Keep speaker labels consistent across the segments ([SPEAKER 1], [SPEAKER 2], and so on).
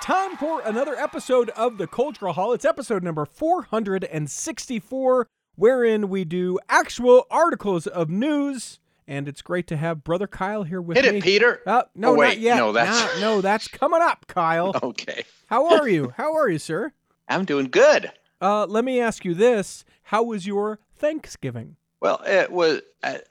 [SPEAKER 1] time for another episode of the Cultural Hall. It's episode number 464, wherein we do actual articles of news. And it's great to have Brother Kyle here with
[SPEAKER 2] Hit
[SPEAKER 1] me.
[SPEAKER 2] Hit it, Peter.
[SPEAKER 1] Uh, no,
[SPEAKER 2] Oh, wait,
[SPEAKER 1] not yet.
[SPEAKER 2] no, that's-
[SPEAKER 1] Not- no, that's coming up, Kyle.
[SPEAKER 2] Okay.
[SPEAKER 1] How are you? How are you, sir?
[SPEAKER 2] I'm doing good.
[SPEAKER 1] Uh, let me ask you this: How was your Thanksgiving?
[SPEAKER 2] Well, it was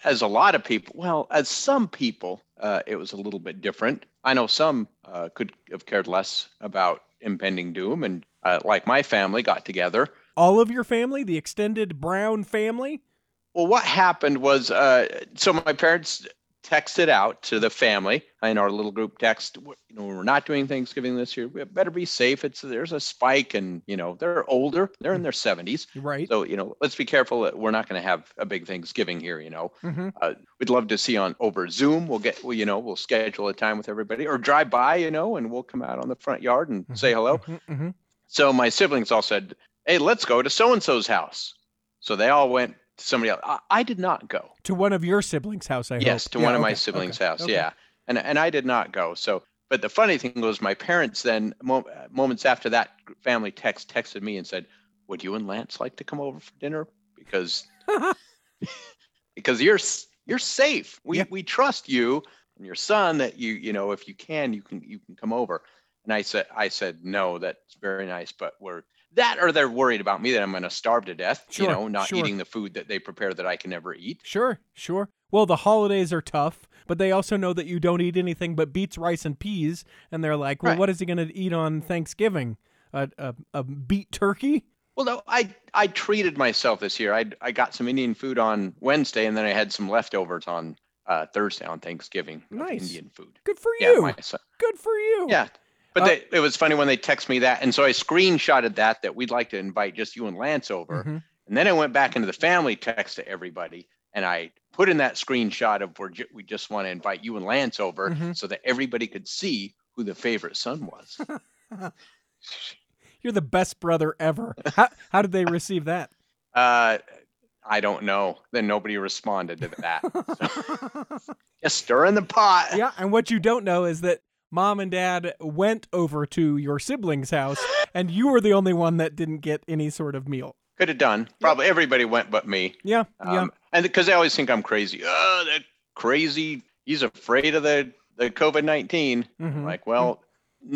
[SPEAKER 2] as a lot of people. Well, as some people, uh, it was a little bit different. I know some uh, could have cared less about impending doom, and uh, like my family got together.
[SPEAKER 1] All of your family, the extended Brown family.
[SPEAKER 2] Well, what happened was, uh, so my parents texted out to the family in our little group text. You know, we're not doing Thanksgiving this year. We better be safe. It's there's a spike, and you know they're older. They're in their 70s.
[SPEAKER 1] Right.
[SPEAKER 2] So, you know, let's be careful that we're not going to have a big Thanksgiving here, you know.
[SPEAKER 1] Mhm.
[SPEAKER 2] Uh, we'd love to see on over Zoom. We'll get, well, you know, we'll schedule a time with everybody or drive by, you know, and we'll come out on the front yard and say hello.
[SPEAKER 1] Mhm, mhm.
[SPEAKER 2] So my siblings all said, hey, let's go to so and so's house. So they all went to somebody else. I, I did not go.
[SPEAKER 1] To one of your siblings' house, I
[SPEAKER 2] yes,
[SPEAKER 1] hope.
[SPEAKER 2] to
[SPEAKER 1] Yeah,
[SPEAKER 2] one of my siblings'
[SPEAKER 1] okay,
[SPEAKER 2] house.
[SPEAKER 1] okay.
[SPEAKER 2] Yeah. And, and I did not go. So, but the funny thing was my parents then mo- moments after that family text texted me and said, would you and Lance like to come over for dinner? Because because you're you're safe. We
[SPEAKER 1] Yeah.
[SPEAKER 2] we trust you and your son that you you know if you can you can you can come over. And I said I said no, that's very nice, but we're that or they're worried about me that I'm going to starve to death.
[SPEAKER 1] Sure,
[SPEAKER 2] you know, not
[SPEAKER 1] sure.
[SPEAKER 2] eating the food that they prepare that I can never eat.
[SPEAKER 1] Sure, sure. Well, the holidays are tough, but they also know that you don't eat anything but beets, rice, and peas, and they're like, "Well,
[SPEAKER 2] Right.
[SPEAKER 1] what is he going to eat on Thanksgiving? A, a a beet turkey?"
[SPEAKER 2] Well, no, I I treated myself this year. I I got some Indian food on Wednesday, and then I had some leftovers on uh, Thursday on Thanksgiving.
[SPEAKER 1] Nice.
[SPEAKER 2] Indian food.
[SPEAKER 1] Good for
[SPEAKER 2] Yeah,
[SPEAKER 1] you.
[SPEAKER 2] my son.
[SPEAKER 1] Good for you.
[SPEAKER 2] Yeah. But
[SPEAKER 1] Uh,
[SPEAKER 2] they, it was funny when they text me that. And so I screenshotted that, that we'd like to invite just you and Lance over.
[SPEAKER 1] Mhm.
[SPEAKER 2] And then I went back into the family text to everybody and I put in that screenshot of where we just want to invite you and Lance over
[SPEAKER 1] Mhm.
[SPEAKER 2] so that everybody could see who the favorite son was.
[SPEAKER 1] You're the best brother ever. How how did they receive that?
[SPEAKER 2] uh, I don't know. Then nobody responded to that. So, just stirring the pot.
[SPEAKER 1] yeah, and what you don't know is that mom and dad went over to your siblings' house, and you were the only one that didn't get any sort of meal.
[SPEAKER 2] Could have done. Probably everybody went but me.
[SPEAKER 1] Yeah, yeah.
[SPEAKER 2] Um, and because they always think I'm crazy. Oh, that crazy. He's afraid of the, the COVID 19.
[SPEAKER 1] Mhm.
[SPEAKER 2] Like, well,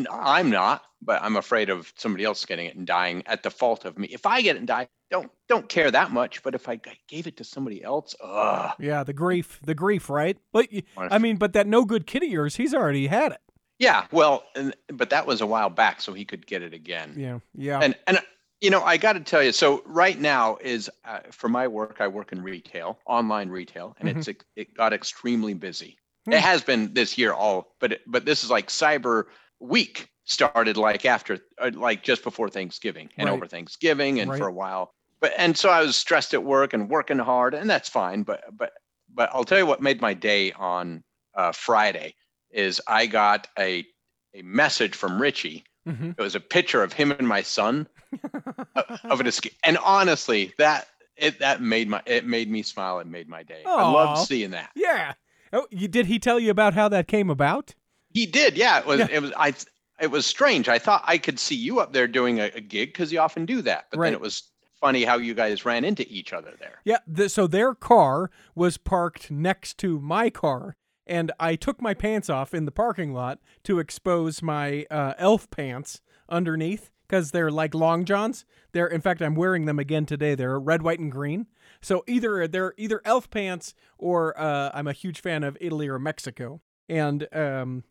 [SPEAKER 2] I'm not, but I'm afraid of somebody else getting it and dying at the fault of me. If I get it and die, don't don't care that much. But if i gave it to somebody else, ugh.
[SPEAKER 1] Yeah, the grief, the grief, right? But I mean, but that no good kid of yours, he's already had it.
[SPEAKER 2] Yeah, well, and, but that was a while back, so he could get it again.
[SPEAKER 1] Yeah, yeah.
[SPEAKER 2] And and you know, I got to tell you, so right now is uh, for my work. I work in retail, online retail, and it's it got extremely busy.
[SPEAKER 1] Hmm.
[SPEAKER 2] It has been this year all, but it, but this is like Cyber Week started like after, uh, like just before Thanksgiving and
[SPEAKER 1] Right.
[SPEAKER 2] over Thanksgiving, and
[SPEAKER 1] Right.
[SPEAKER 2] for a while. But and so I was stressed at work and working hard, and that's fine. But but but I'll tell you what made my day on uh, Friday is I got a a message from Richie
[SPEAKER 1] hmm
[SPEAKER 2] it was a picture of him and my son uh, of an escape. And honestly, that it that made my it made me smile. It made my day. I
[SPEAKER 1] Aw.
[SPEAKER 2] loved seeing that.
[SPEAKER 1] Yeah. Oh, you, did he tell you about how that came about?
[SPEAKER 2] He did. Yeah, it was.
[SPEAKER 1] Yeah.
[SPEAKER 2] It was. I. It was strange. I thought I could see you up there doing a, a gig because you often do that. But
[SPEAKER 1] Right.
[SPEAKER 2] then it was funny how you guys ran into each other there.
[SPEAKER 1] Yeah. The, so their car was parked next to my car, and I took my pants off in the parking lot to expose my uh, elf pants underneath because they're like long johns. They're in fact I'm wearing them again today. They're red, white, and green. So either they're either elf pants or uh, I'm a huge fan of Italy or Mexico. And um,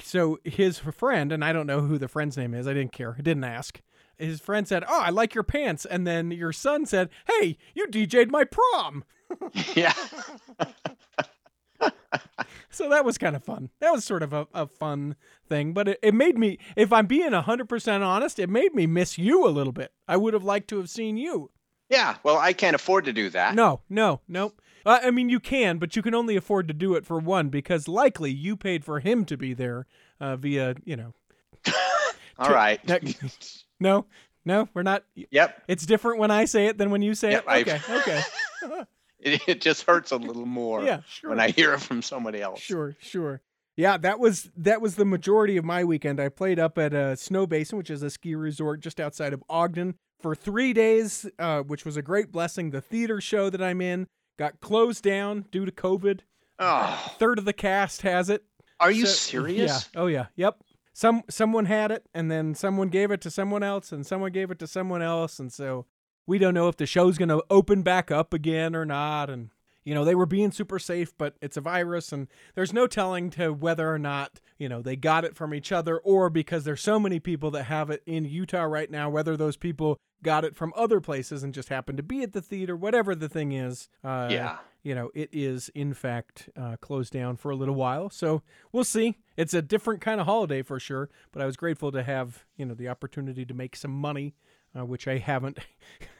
[SPEAKER 1] so his friend, and I don't know who the friend's name is. I didn't care. I didn't ask. His friend said, "Oh, I like your pants," and then your son said, "Hey, you DJ'd my prom."
[SPEAKER 2] yeah.
[SPEAKER 1] So that was kind of fun. That was sort of a, a fun thing, but it, it made me, if I'm being 100% honest, it made me miss you a little bit. I would have liked to have seen you.
[SPEAKER 2] Yeah. Well, I can't afford to do that.
[SPEAKER 1] No, no, nope. Uh, I mean, you can, but you can only afford to do it for one because likely you paid for him to be there uh, via, you know.
[SPEAKER 2] All right.
[SPEAKER 1] No, no, we're not.
[SPEAKER 2] yep.
[SPEAKER 1] It's different when I say it than when you say
[SPEAKER 2] Yep,
[SPEAKER 1] it. Okay, okay.
[SPEAKER 2] it, it just hurts a little more
[SPEAKER 1] Yeah, sure.
[SPEAKER 2] when I hear it from somebody else.
[SPEAKER 1] Sure, sure. Yeah, that was that was the majority of my weekend. I played up at a Snowbasin, which is a ski resort just outside of Ogden, for three days, uh, which was a great blessing. The theater show that I'm in got closed down due to COVID.
[SPEAKER 2] Oh,
[SPEAKER 1] Third of the cast has it.
[SPEAKER 2] are you
[SPEAKER 1] So-
[SPEAKER 2] serious?
[SPEAKER 1] Yeah. Oh yeah. Yep. Some someone had it, and then someone gave it to someone else, and someone gave it to someone else, and so we don't know if the show's going to open back up again or not. And you know they were being super safe, but it's a virus, and there's no telling to whether or not you know they got it from each other, or because there's so many people that have it in Utah right now, whether those people got it from other places and just happened to be at the theater, whatever the thing is. Uh,
[SPEAKER 2] Yeah.
[SPEAKER 1] you know, it is in fact uh, closed down for a little while. So we'll see. It's a different kind of holiday for sure, but I was grateful to have, you know, the opportunity to make some money, uh, which I haven't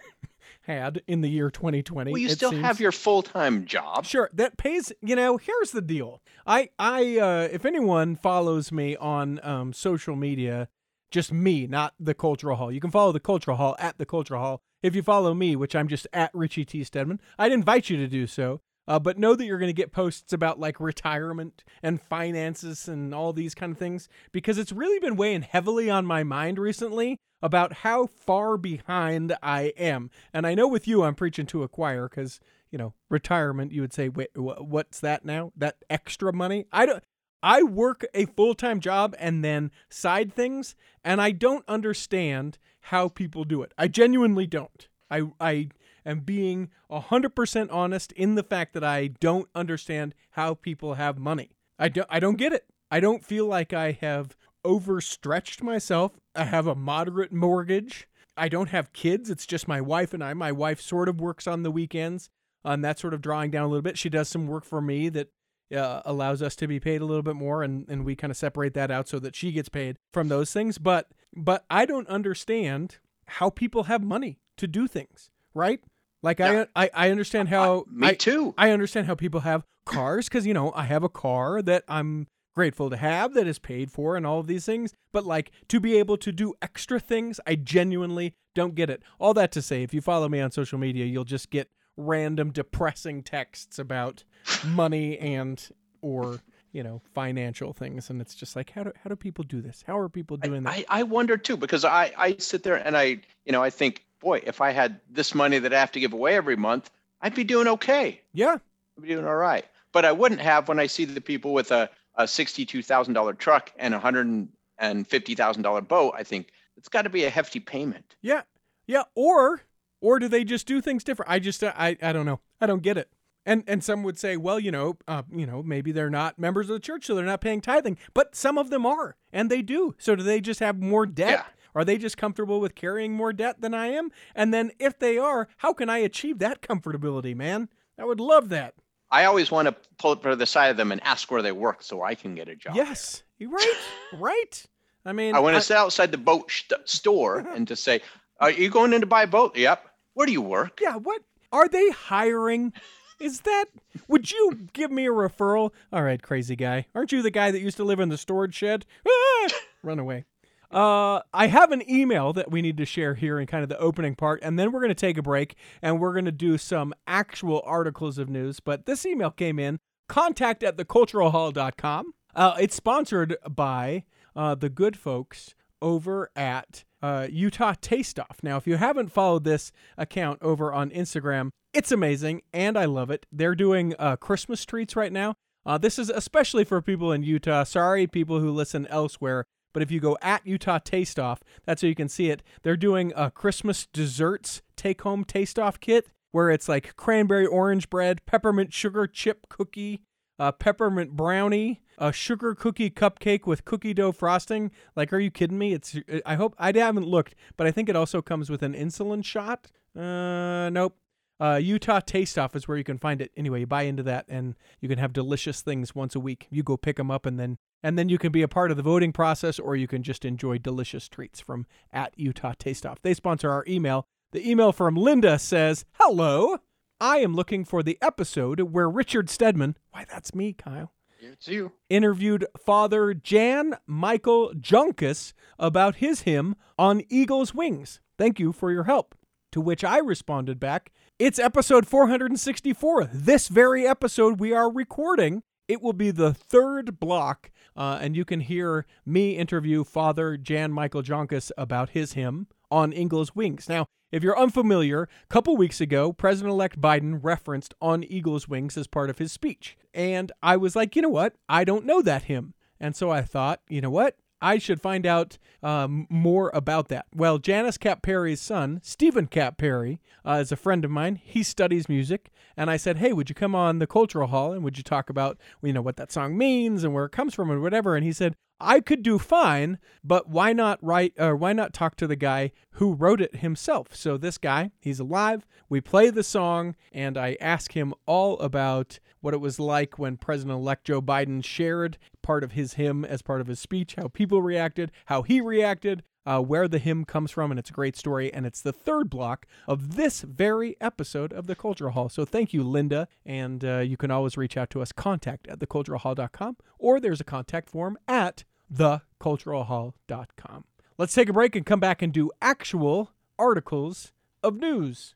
[SPEAKER 1] had in the year 2020.
[SPEAKER 2] Well, you still
[SPEAKER 1] seems.
[SPEAKER 2] have your full time job.
[SPEAKER 1] Sure, that pays. You know, here's the deal. I, I, uh, if anyone follows me on um, social media, just me, not the Cultural Hall. You can follow the Cultural Hall at the Cultural Hall. If you follow me, which I'm just at Richie T Stedman, I'd invite you to do so. Uh, but know that you're going to get posts about like retirement and finances and all these kind of things because it's really been weighing heavily on my mind recently about how far behind I am. And I know with you, I'm preaching to a choir because you know retirement. You would say, wait, what's that now? That extra money? I don't. I work a full time job and then side things, and I don't understand how people do it. I genuinely don't. I I am being 100% honest in the fact that I don't understand how people have money. I don't I don't get it. I don't feel like I have overstretched myself. I have a moderate mortgage. I don't have kids. It's just my wife and I. My wife sort of works on the weekends, and that's sort of drawing down a little bit. She does some work for me that uh, allows us to be paid a little bit more, and, and we kind of separate that out so that she gets paid from those things. But but I don't understand how people have money to do things, right? Like
[SPEAKER 2] Yeah.
[SPEAKER 1] I, I I understand how
[SPEAKER 2] me
[SPEAKER 1] I-
[SPEAKER 2] too.
[SPEAKER 1] I understand how people have cars because you know I have a car that I'm grateful to have that is paid for and all of these things. But like to be able to do extra things, I genuinely don't get it. All that to say, if you follow me on social media, you'll just get random depressing texts about money and or you know financial things, and it's just like how do how do people do this? How are people doing that?
[SPEAKER 2] I, I wonder too because I, I sit there and I you know I think boy if I had this money that I have to give away every month I'd be doing okay
[SPEAKER 1] yeah,
[SPEAKER 2] I'd be doing all right but I wouldn't have when I see the people with a, a sixty-two thousand dollar truck and a hundred and fifty thousand dollar boat I think it's got to be a hefty payment
[SPEAKER 1] Yeah, yeah. Or or do they just do things different? I just I I don't know. I don't get it. And and some would say, well, you know, uh, you know, maybe they're not members of the church, so they're not paying tithing. But some of them are, and they do. So do they just have more debt?
[SPEAKER 2] Yeah.
[SPEAKER 1] Are they just comfortable with carrying more debt than I am? And then if they are, how can I achieve that comfortability, man? I would love that.
[SPEAKER 2] I always want to pull up to the side of them and ask where they work so I can get a job
[SPEAKER 1] Yes, you right, right. I mean,
[SPEAKER 2] I want to sit outside the boat st- store and to say are you going in to buy a boat yep where do you work
[SPEAKER 1] Yeah, what are they hiring? Is that would you give me a referral? All right, crazy guy. Aren't you the guy that used to live in the storage shed? Ah! Run away. Uh, I have an email that we need to share here in kind of the opening part, and then we're going to take a break and we're going to do some actual articles of news. But this email came in contact at theculturalhall.com. Uh, it's sponsored by uh, the good folks over at uh, Utah Taste Off. Now, if you haven't followed this account over on Instagram, it's amazing and I love it. They're doing uh, Christmas treats right now. Uh, this is especially for people in Utah. Sorry, people who listen elsewhere. But if you go at Utah Taste Off, that's how you can see it. They're doing a Christmas desserts take home taste off kit where it's like cranberry orange bread, peppermint sugar chip cookie, uh, peppermint brownie, a sugar cookie cupcake with cookie dough frosting. Like, are you kidding me? It's. I hope I haven't looked, but I think it also comes with an insulin shot. Uh, nope. Uh, Utah Taste Off is where you can find it. Anyway, you buy into that, and you can have delicious things once a week. You go pick them up, and then and then you can be a part of the voting process, or you can just enjoy delicious treats from at Utah Taste Off. They sponsor our email. The email from Linda says, "Hello, I am looking for the episode where Richard Stedman, why that's me, Kyle,
[SPEAKER 2] it's you
[SPEAKER 1] interviewed Father Jan Michael Joncas about his hymn on Eagle's Wings. Thank you for your help. To which I responded back, It's episode 464. This very episode we are recording. It will be the third block, uh, and you can hear me interview Father Jan Michael Joncas about his hymn, On Eagle's Wings. Now, if you're unfamiliar, a couple weeks ago, President elect Biden referenced On Eagle's Wings as part of his speech. And I was like, you know what? I don't know that hymn. And so I thought, you know what? I should find out um, more about that. Well, Janice Kapp Perry's son, Steven Kapp Perry, uh, is a friend of mine. He studies music, and I said, "Hey, would you come on the Cultural Hall and would you talk about, you know, what that song means and where it comes from and whatever?" And he said, "I could do fine, but why not write or why not talk to the guy who wrote it himself?" So this guy, he's alive. We play the song, and I ask him all about what it was like when President-elect Joe Biden shared part of his hymn as part of his speech, how people reacted, how he reacted, uh, where the hymn comes from, and it's a great story. And it's the third block of this very episode of the Cultural Hall. So thank you, Linda. And uh, you can always reach out to us, contact at theculturalhall.com, or there's a contact form at theculturalhall.com. Let's take a break and come back and do actual articles of news.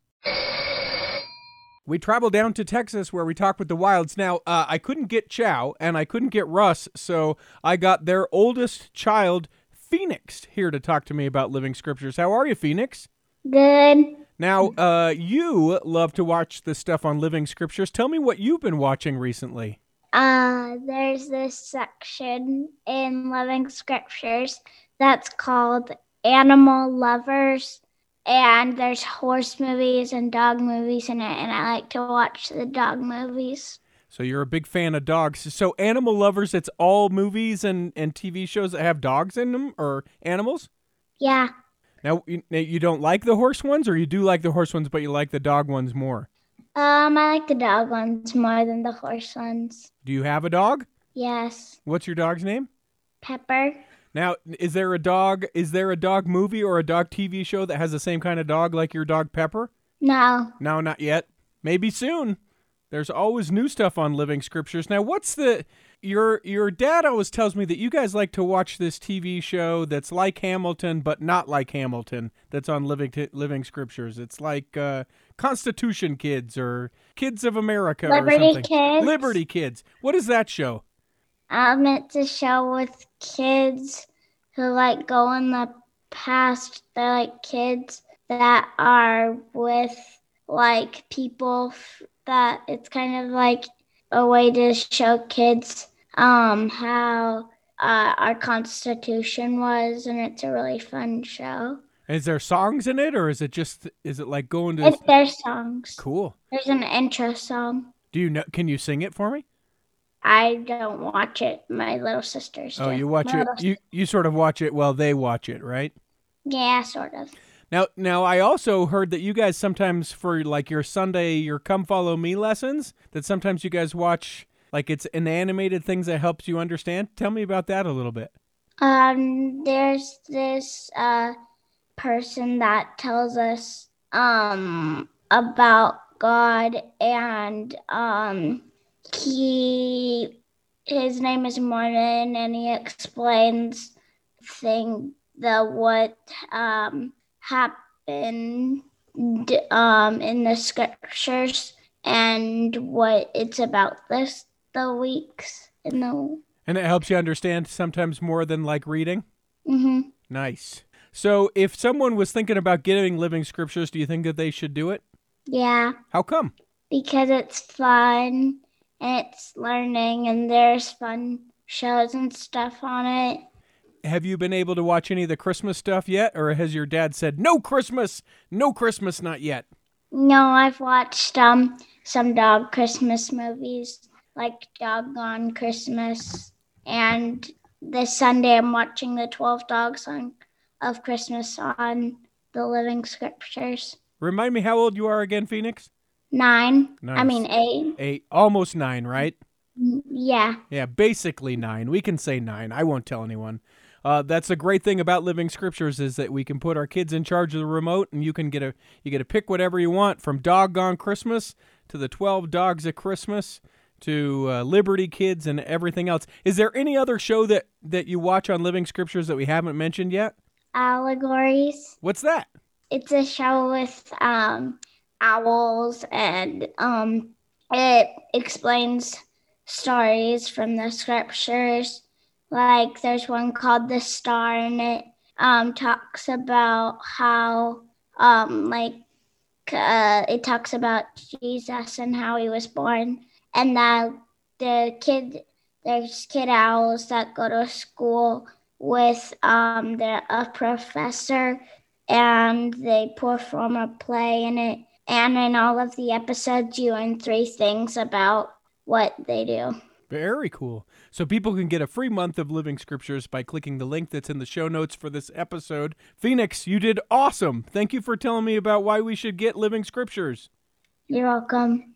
[SPEAKER 1] We travel down to Texas where we talk with the Wilds. Now, uh, I couldn't get Chow and I couldn't get Russ, so I got their oldest child, Phoenix, here to talk to me about Living Scriptures. How are you, Phoenix?
[SPEAKER 3] Good.
[SPEAKER 1] Now, uh, you love to watch this stuff on Living Scriptures. Tell me what you've been watching recently.
[SPEAKER 3] Uh, there's this section in Living Scriptures that's called Animal Lovers, and there's horse movies and dog movies in it, and I like to watch the dog movies.
[SPEAKER 1] So you're a big fan of dogs. So Animal Lovers, it's all movies and, and TV shows that have dogs in them or animals?
[SPEAKER 3] Yeah,
[SPEAKER 1] Now, you, now, you don't like the horse ones, or you do like the horse ones, but you like the dog ones more?
[SPEAKER 3] um, I like the dog ones more than the horse ones.
[SPEAKER 1] Do you have a dog?
[SPEAKER 3] Yes,
[SPEAKER 1] What's your dog's name?
[SPEAKER 3] Pepper.
[SPEAKER 1] Now, is there a dog? Is there a dog movie or a dog TV show that has the same kind of dog like your dog Pepper?
[SPEAKER 3] No,
[SPEAKER 1] No, not yet. Maybe soon. There's always new stuff on Living Scriptures. Now, what's the your your dad always tells me that you guys like to watch this TV show that's like Hamilton but not like Hamilton. That's on Living Living Scriptures. It's like uh, Constitution Kids or Kids of America
[SPEAKER 3] Liberty
[SPEAKER 1] or something.
[SPEAKER 3] Kids.
[SPEAKER 1] Liberty Kids. What is that show?
[SPEAKER 3] um, it's a show with kids who like go in the past. They're like kids that are with like people f- that it's kind of like a way to show kids um how uh, our constitution was and it's a really fun show
[SPEAKER 1] Is there songs in it or is it just is it like going to
[SPEAKER 3] it's their songs
[SPEAKER 1] Cool.
[SPEAKER 3] there's an intro song
[SPEAKER 1] Do you know can you sing it for me?
[SPEAKER 3] i don't watch it my little sisters
[SPEAKER 1] Oh,
[SPEAKER 3] do.
[SPEAKER 1] you watch
[SPEAKER 3] My
[SPEAKER 1] it. You you sort of watch it while they watch it, right?
[SPEAKER 3] Yeah, sort of.
[SPEAKER 1] Now, now I also heard that you guys sometimes for like your Sunday, your come follow me lessons, that sometimes you guys watch like it's an animated things that helps you understand. Tell me about that a little bit.
[SPEAKER 3] Um, there's this uh person that tells us um about God and um he his name is Mormon and he explains thing the what um happened um in the scriptures and what it's about this the weeks in the
[SPEAKER 1] And it helps you understand sometimes more than like reading.
[SPEAKER 3] mhm
[SPEAKER 1] Nice. So, if someone was thinking about getting living scriptures, do you think that they should do it?
[SPEAKER 3] yeah
[SPEAKER 1] How come?
[SPEAKER 3] because it's fun and it's learning and there's fun shows and stuff on it.
[SPEAKER 1] Have you been able to watch any of the Christmas stuff yet, or has your dad said no Christmas, no Christmas, not yet?
[SPEAKER 3] No, I've watched um some dog Christmas movies like Doggone Christmas and this Sunday I'm watching the 12 Dogs on, of Christmas on the Living Scriptures.
[SPEAKER 1] Remind me how old you are again, Phoenix?
[SPEAKER 3] Nine. I mean eight.
[SPEAKER 1] Eight, almost nine, right?
[SPEAKER 3] Yeah.
[SPEAKER 1] Yeah, basically nine. We can say nine. I won't tell anyone. Uh, that's a great thing about living scriptures is that we can put our kids in charge of the remote, and you can get a you get to pick whatever you want from Doggone Christmas to the Twelve Dogs at Christmas to uh, Liberty Kids and everything else. Is there any other show that that you watch on Living Scriptures that we haven't mentioned yet?
[SPEAKER 3] Allegories.
[SPEAKER 1] What's that?
[SPEAKER 3] it's a show with um, owls, and um, it explains stories from the scriptures. Like there's one called The Star, and it um, talks about how um, like uh, it talks about Jesus and how he was born, and that the kid there's kid owls that go to school with um, their a professor, and they perform a play in it. And in all of the episodes, you learn three things about what they do.
[SPEAKER 1] Very cool. So people can get a free month of Living Scriptures by clicking the link that's in the show notes for this episode. Phoenix, you did awesome. Thank you for telling me about why we should get Living Scriptures.
[SPEAKER 3] You're welcome.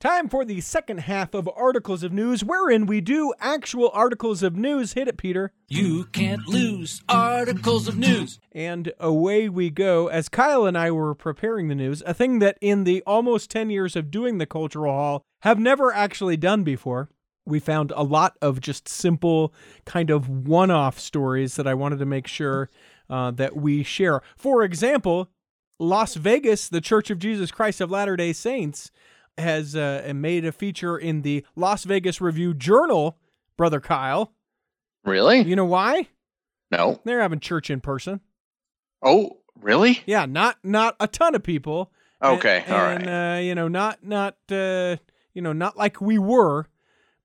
[SPEAKER 1] Time for the second half of Articles of News, wherein we do actual articles of news. Hit it, Peter.
[SPEAKER 4] You can't lose articles of news.
[SPEAKER 1] And away we go. As Kyle and I were preparing the news, a thing that in the almost 10 years of doing the Cultural Hall have never actually done before. We found a lot of just simple, kind of one off stories that I wanted to make sure uh, that we share. For example, Las Vegas, the Church of Jesus Christ of Latter day Saints, has uh, made a feature in the Las Vegas Review Journal, Brother Kyle.
[SPEAKER 2] Really?
[SPEAKER 1] You know why?
[SPEAKER 2] No.
[SPEAKER 1] They're having church in person.
[SPEAKER 2] Oh, really?
[SPEAKER 1] Yeah, not not a ton of people.
[SPEAKER 2] Okay,
[SPEAKER 1] and,
[SPEAKER 2] all right.
[SPEAKER 1] and, uh, you know, not not uh, you know, not like we were,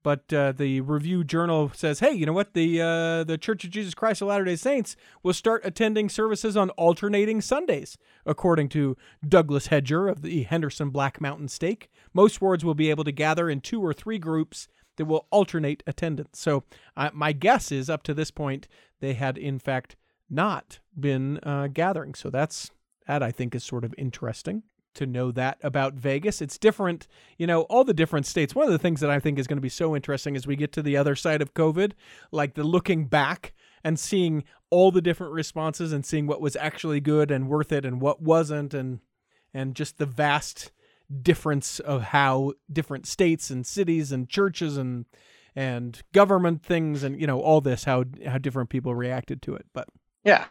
[SPEAKER 1] but uh, the Review Journal says, hey, you know what? The uh, the Church of Jesus Christ of Latter Day Saints will start attending services on alternating Sundays, according to Douglas Hedger of the Henderson Black Mountain Stake. Most wards will be able to gather in two or three groups that will alternate attendance. So uh, my guess is, up to this point, they had in fact not been uh, gathering. So that's that I think is sort of interesting to know that about Vegas. It's different, you know, all the different states. One of the things that I think is going to be so interesting as we get to the other side of COVID, like the looking back and seeing all the different responses and seeing what was actually good and worth it and what wasn't and and just the vast difference of how different states and cities and churches and and government things and you know all this how how different people reacted to it. But
[SPEAKER 2] Yeah.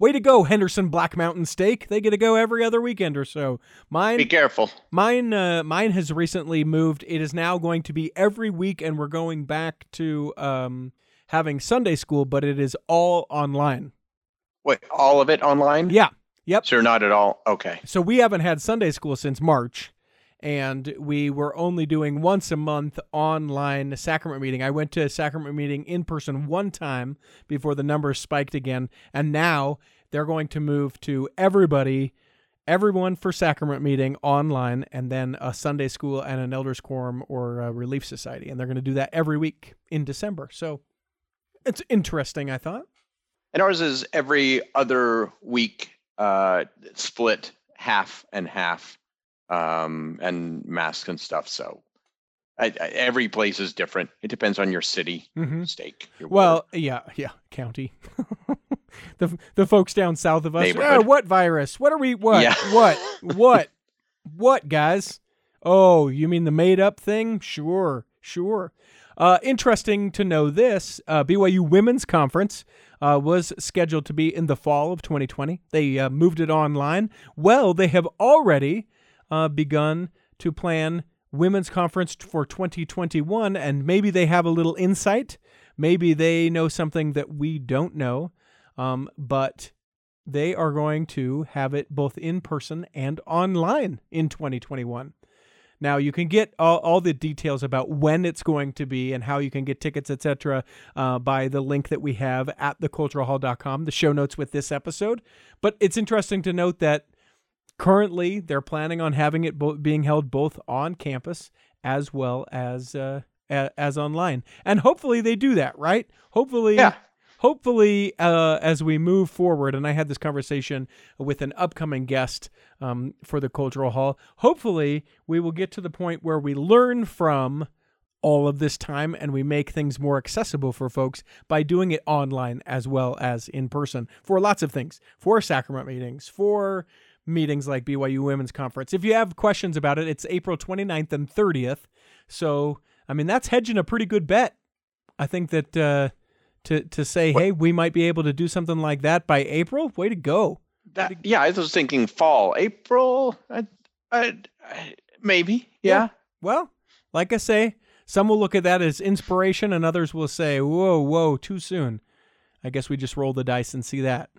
[SPEAKER 1] Way to go, Henderson Black Mountain Stake. They get to go every other weekend or so. Mine
[SPEAKER 2] Be careful.
[SPEAKER 1] mine uh, mine has recently moved. It is now going to be every week and we're going back to um having Sunday school, but it is all online.
[SPEAKER 2] Wait, all of it online?
[SPEAKER 1] Yeah. Yep.
[SPEAKER 2] So you're not at all okay.
[SPEAKER 1] So we haven't had Sunday school since March, and we were only doing once a month online sacrament meeting. I went to a sacrament meeting in person one time before the numbers spiked again, and now they're going to move to everybody, everyone for sacrament meeting online, and then a Sunday school and an elders quorum or a relief society, and they're going to do that every week in December. So it's interesting, I thought.
[SPEAKER 2] And ours is every other week, uh, split half and half, um, and masks and stuff. So I, I, every place is different. It depends on your city,
[SPEAKER 1] Mhm.
[SPEAKER 2] stake. Your
[SPEAKER 1] Well, yeah, yeah, county. the the folks down south of us. "Ah, what virus? What are we? What?
[SPEAKER 2] Yeah.
[SPEAKER 1] What? What? What, guys? Oh, you mean the made up thing? Sure, sure. Uh, interesting to know this uh, BYU Women's Conference uh, was scheduled to be in the fall of 2020. They uh, moved it online. Well, they have already uh, begun to plan Women's Conference for 2021, and maybe they have a little insight. Maybe they know something that we don't know. Um, but they are going to have it both in person and online in 2021. Now you can get all, all the details about when it's going to be and how you can get tickets, etc., uh, by the link that we have at theculturalhall.com, the show notes with this episode. But it's interesting to note that currently they're planning on having it bo- being held both on campus as well as uh, a- as online, and hopefully they do that, right? Hopefully,
[SPEAKER 2] Yeah.
[SPEAKER 1] hopefully uh, as we move forward and i had this conversation with an upcoming guest um, for the cultural hall hopefully we will get to the point where we learn from all of this time and we make things more accessible for folks by doing it online as well as in person for lots of things for sacrament meetings for meetings like byu women's conference if you have questions about it it's april 29th and 30th so i mean that's hedging a pretty good bet i think that uh, to to say, hey, we might be able to do something like that by April. Way to go!
[SPEAKER 2] That, yeah, I was thinking fall, April. I, I, I, maybe. Yeah.
[SPEAKER 1] Well, like I say, some will look at that as inspiration, and others will say, "Whoa, whoa, too soon." I guess we just roll the dice and see that.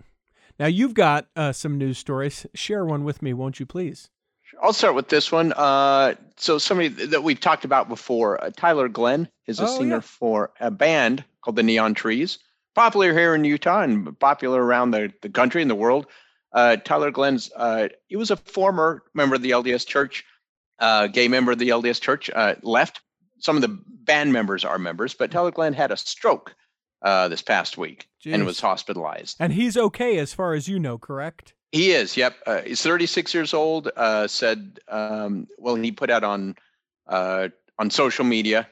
[SPEAKER 1] Now you've got uh, some news stories. Share one with me, won't you, please?
[SPEAKER 2] I'll start with this one. Uh, so somebody that we've talked about before, uh, Tyler Glenn, is a
[SPEAKER 1] Oh,
[SPEAKER 2] singer
[SPEAKER 1] yeah.
[SPEAKER 2] for a band called the Neon Trees, popular here in Utah and popular around the, the country and the world. Uh, Tyler Glenn's, uh, he was a former member of the LDS Church, uh, gay member of the LDS Church, uh, left. Some of the band members are members, but Tyler Glenn had a stroke uh, this past week and was hospitalized.
[SPEAKER 1] And he's okay as far as you know, correct?
[SPEAKER 2] He is. Yep. Uh, he's 36 years old. Uh, said, um, well, he put out on uh, on social media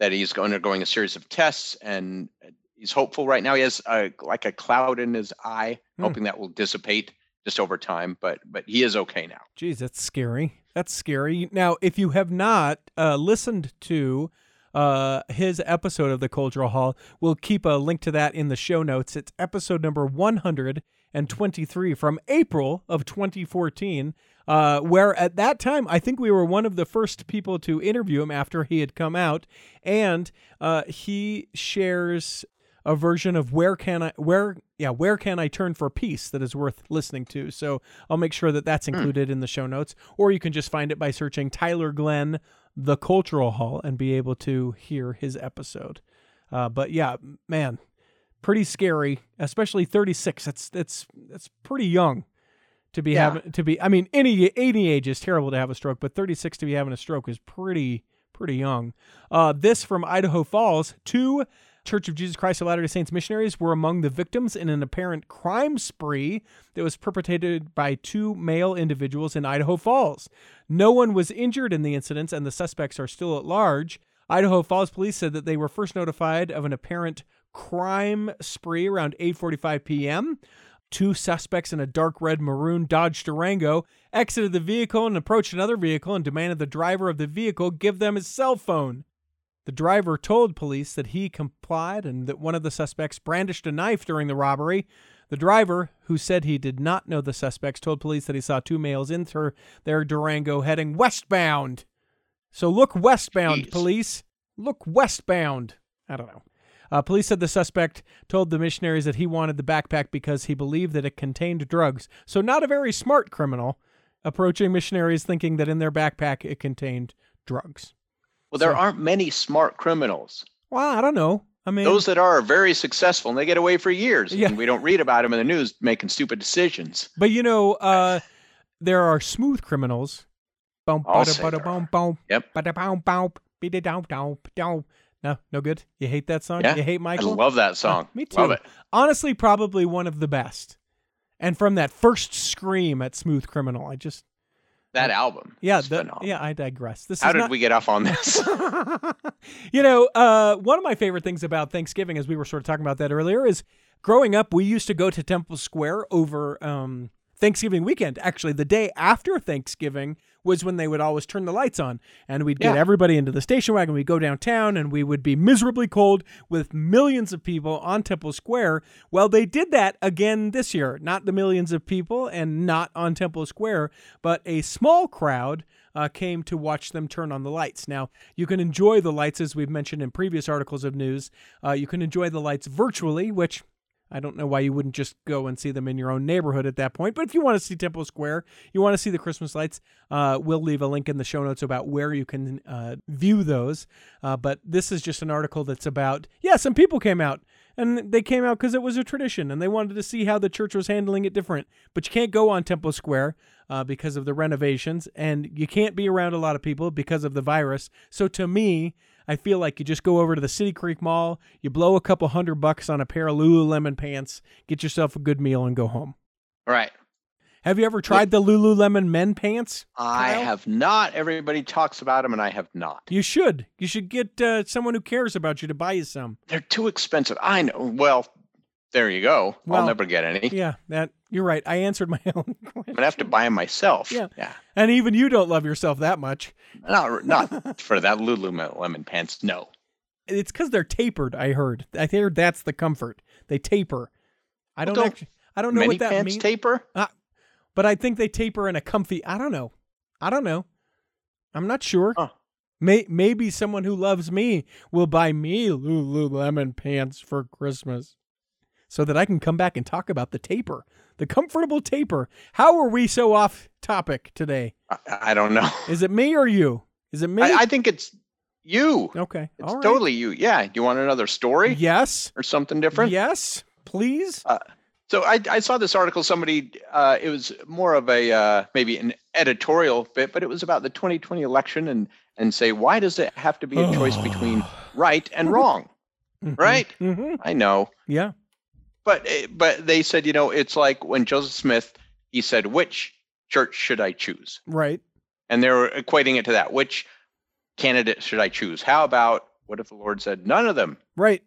[SPEAKER 2] that he's undergoing a series of tests, and he's hopeful right now. He has uh, like a cloud in his eye,
[SPEAKER 1] Hmm.
[SPEAKER 2] hoping that will dissipate just over time. But but he is okay now.
[SPEAKER 1] Geez, that's scary. That's scary. Now, if you have not uh, listened to uh, his episode of the Cultural Hall, we'll keep a link to that in the show notes. It's episode number 123 from April of 2014, uh, where at that time, I think we were one of the first people to interview him after he had come out. And uh, he shares a version of where can I where yeah where can I turn for peace that is worth listening to. So I'll make sure that that's included in the show notes, or you can just find it by searching Tyler Glenn, the Cultural Hall, and be able to hear his episode. Uh, but yeah, man, pretty scary, especially 36. That's that's that's pretty young to be
[SPEAKER 2] Yeah.
[SPEAKER 1] having to be. I mean, any any age is terrible to have a stroke, but 36 to be having a stroke is pretty pretty young. Uh, this from Idaho Falls. Two Church of Jesus Christ of Latter day Saints missionaries were among the victims in an apparent crime spree that was perpetrated by two male individuals in Idaho Falls. No one was injured in the incidents, and the suspects are still at large. Idaho Falls police said that they were first notified of an apparent crime spree around 8:45 p.m. Two suspects in a dark red maroon Dodge Durango exited the vehicle and approached another vehicle and demanded the driver of the vehicle give them his cell phone. The driver told police that he complied and that one of the suspects brandished a knife during the robbery. The driver, who said he did not know the suspects, told police that he saw two males enter their Durango heading westbound. So look westbound,
[SPEAKER 2] Jeez.
[SPEAKER 1] police. Look westbound. I don't know. Uh, police said the suspect told the missionaries that he wanted the backpack because he believed that it contained drugs. So, not a very smart criminal approaching missionaries thinking that in their backpack it contained drugs.
[SPEAKER 2] Well, there
[SPEAKER 1] So-
[SPEAKER 2] aren't many smart criminals.
[SPEAKER 1] Well, I don't know. I mean,
[SPEAKER 2] Those that are are very successful and they get away for years.
[SPEAKER 1] Yeah.
[SPEAKER 2] And we don't read about them in the news making stupid decisions.
[SPEAKER 1] but you know, uh, there are smooth criminals. Boom,
[SPEAKER 2] I'll say there
[SPEAKER 1] boom, boom,
[SPEAKER 2] Yep.
[SPEAKER 1] boom, boom, down, down, down. No, no good. You hate that song?
[SPEAKER 2] Yeah,
[SPEAKER 1] You hate Michael?
[SPEAKER 2] I love that song.
[SPEAKER 1] me too.
[SPEAKER 2] Love it.
[SPEAKER 1] Honestly, probably one of the best. And from that first scream at Smooth Criminal, I just
[SPEAKER 2] That album.
[SPEAKER 1] yeah, the, yeah. I digress. This
[SPEAKER 2] How did
[SPEAKER 1] not,
[SPEAKER 2] we get off on this?
[SPEAKER 1] you know, uh, one of my favorite things about Thanksgiving, as we were sort of talking about that earlier, is growing up, we used to go to Temple Square over um, Thanksgiving weekend. Actually, the day after Thanksgiving was when they would always turn the lights on, and we'd get
[SPEAKER 2] Yeah.
[SPEAKER 1] everybody into the station wagon. We'd go downtown, and we would be miserably cold with millions of people on Temple Square. Well, they did that again this year. Not the millions of people, and not on Temple Square, but a small crowd uh, came to watch them turn on the lights. Now, you can enjoy the lights, as we've mentioned in previous articles of news. Uh, you can enjoy the lights virtually, which I don't know why you wouldn't just go and see them in your own neighborhood at that point. But if you want to see Temple Square, you want to see the Christmas lights, uh, we'll leave a link in the show notes about where you can uh, view those. Uh, but this is just an article that's about, yeah, some people came out. And they came out because it was a tradition and they wanted to see how the church was handling it different. But you can't go on Temple Square uh, because of the renovations, and you can't be around a lot of people because of the virus. So to me, I feel like you just go over to the City Creek Mall, you blow a couple hundred bucks on a pair of Lululemon pants, get yourself a good meal, and go home.
[SPEAKER 2] right.
[SPEAKER 1] Have you ever tried the Lululemon men pants?
[SPEAKER 2] I
[SPEAKER 1] Kyle?
[SPEAKER 2] have not. Everybody talks about them, and I have not.
[SPEAKER 1] You should. You should get uh, someone who cares about you to buy you some.
[SPEAKER 2] They're too expensive. I know. Well, there you go.
[SPEAKER 1] Well,
[SPEAKER 2] I'll never get any.
[SPEAKER 1] Yeah, that you're right. I answered my own question.
[SPEAKER 2] I'm gonna have to buy them myself.
[SPEAKER 1] Yeah.
[SPEAKER 2] Yeah.
[SPEAKER 1] And even you don't love yourself that much.
[SPEAKER 2] Not not for that Lululemon pants. No.
[SPEAKER 1] It's because they're tapered. I heard. I heard that's the comfort. They taper. I
[SPEAKER 2] Well,
[SPEAKER 1] don't,
[SPEAKER 2] don't-
[SPEAKER 1] actually. I don't know what that
[SPEAKER 2] pants
[SPEAKER 1] means.
[SPEAKER 2] taper?
[SPEAKER 1] but I think they taper in a comfy. I don't know. I don't know. I'm not sure.
[SPEAKER 2] Huh.
[SPEAKER 1] May, maybe someone who loves me will buy me Lululemon pants for Christmas so that I can come back and talk about the taper, the comfortable taper. How are we so off topic today?
[SPEAKER 2] I, I don't know.
[SPEAKER 1] Is it me or you? Is it me?
[SPEAKER 2] I, I think it's you.
[SPEAKER 1] okay.
[SPEAKER 2] It's
[SPEAKER 1] All right.
[SPEAKER 2] totally you. Yeah. Do you want another story
[SPEAKER 1] Yes.
[SPEAKER 2] or something different?
[SPEAKER 1] Yes, please.
[SPEAKER 2] So I, I saw this article. Somebody, uh, it was more of a uh, maybe an editorial bit, but it was about the 2020 election and and say why does it have to be a choice between right and wrong? Right?
[SPEAKER 1] hmm
[SPEAKER 2] I know,
[SPEAKER 1] Yeah.
[SPEAKER 2] But eh, but they said you know it's like when Joseph Smith he said which church should I choose,
[SPEAKER 1] Right.
[SPEAKER 2] and they were equating it to that which candidate should I choose? How about what if the Lord said none of them?
[SPEAKER 1] Right.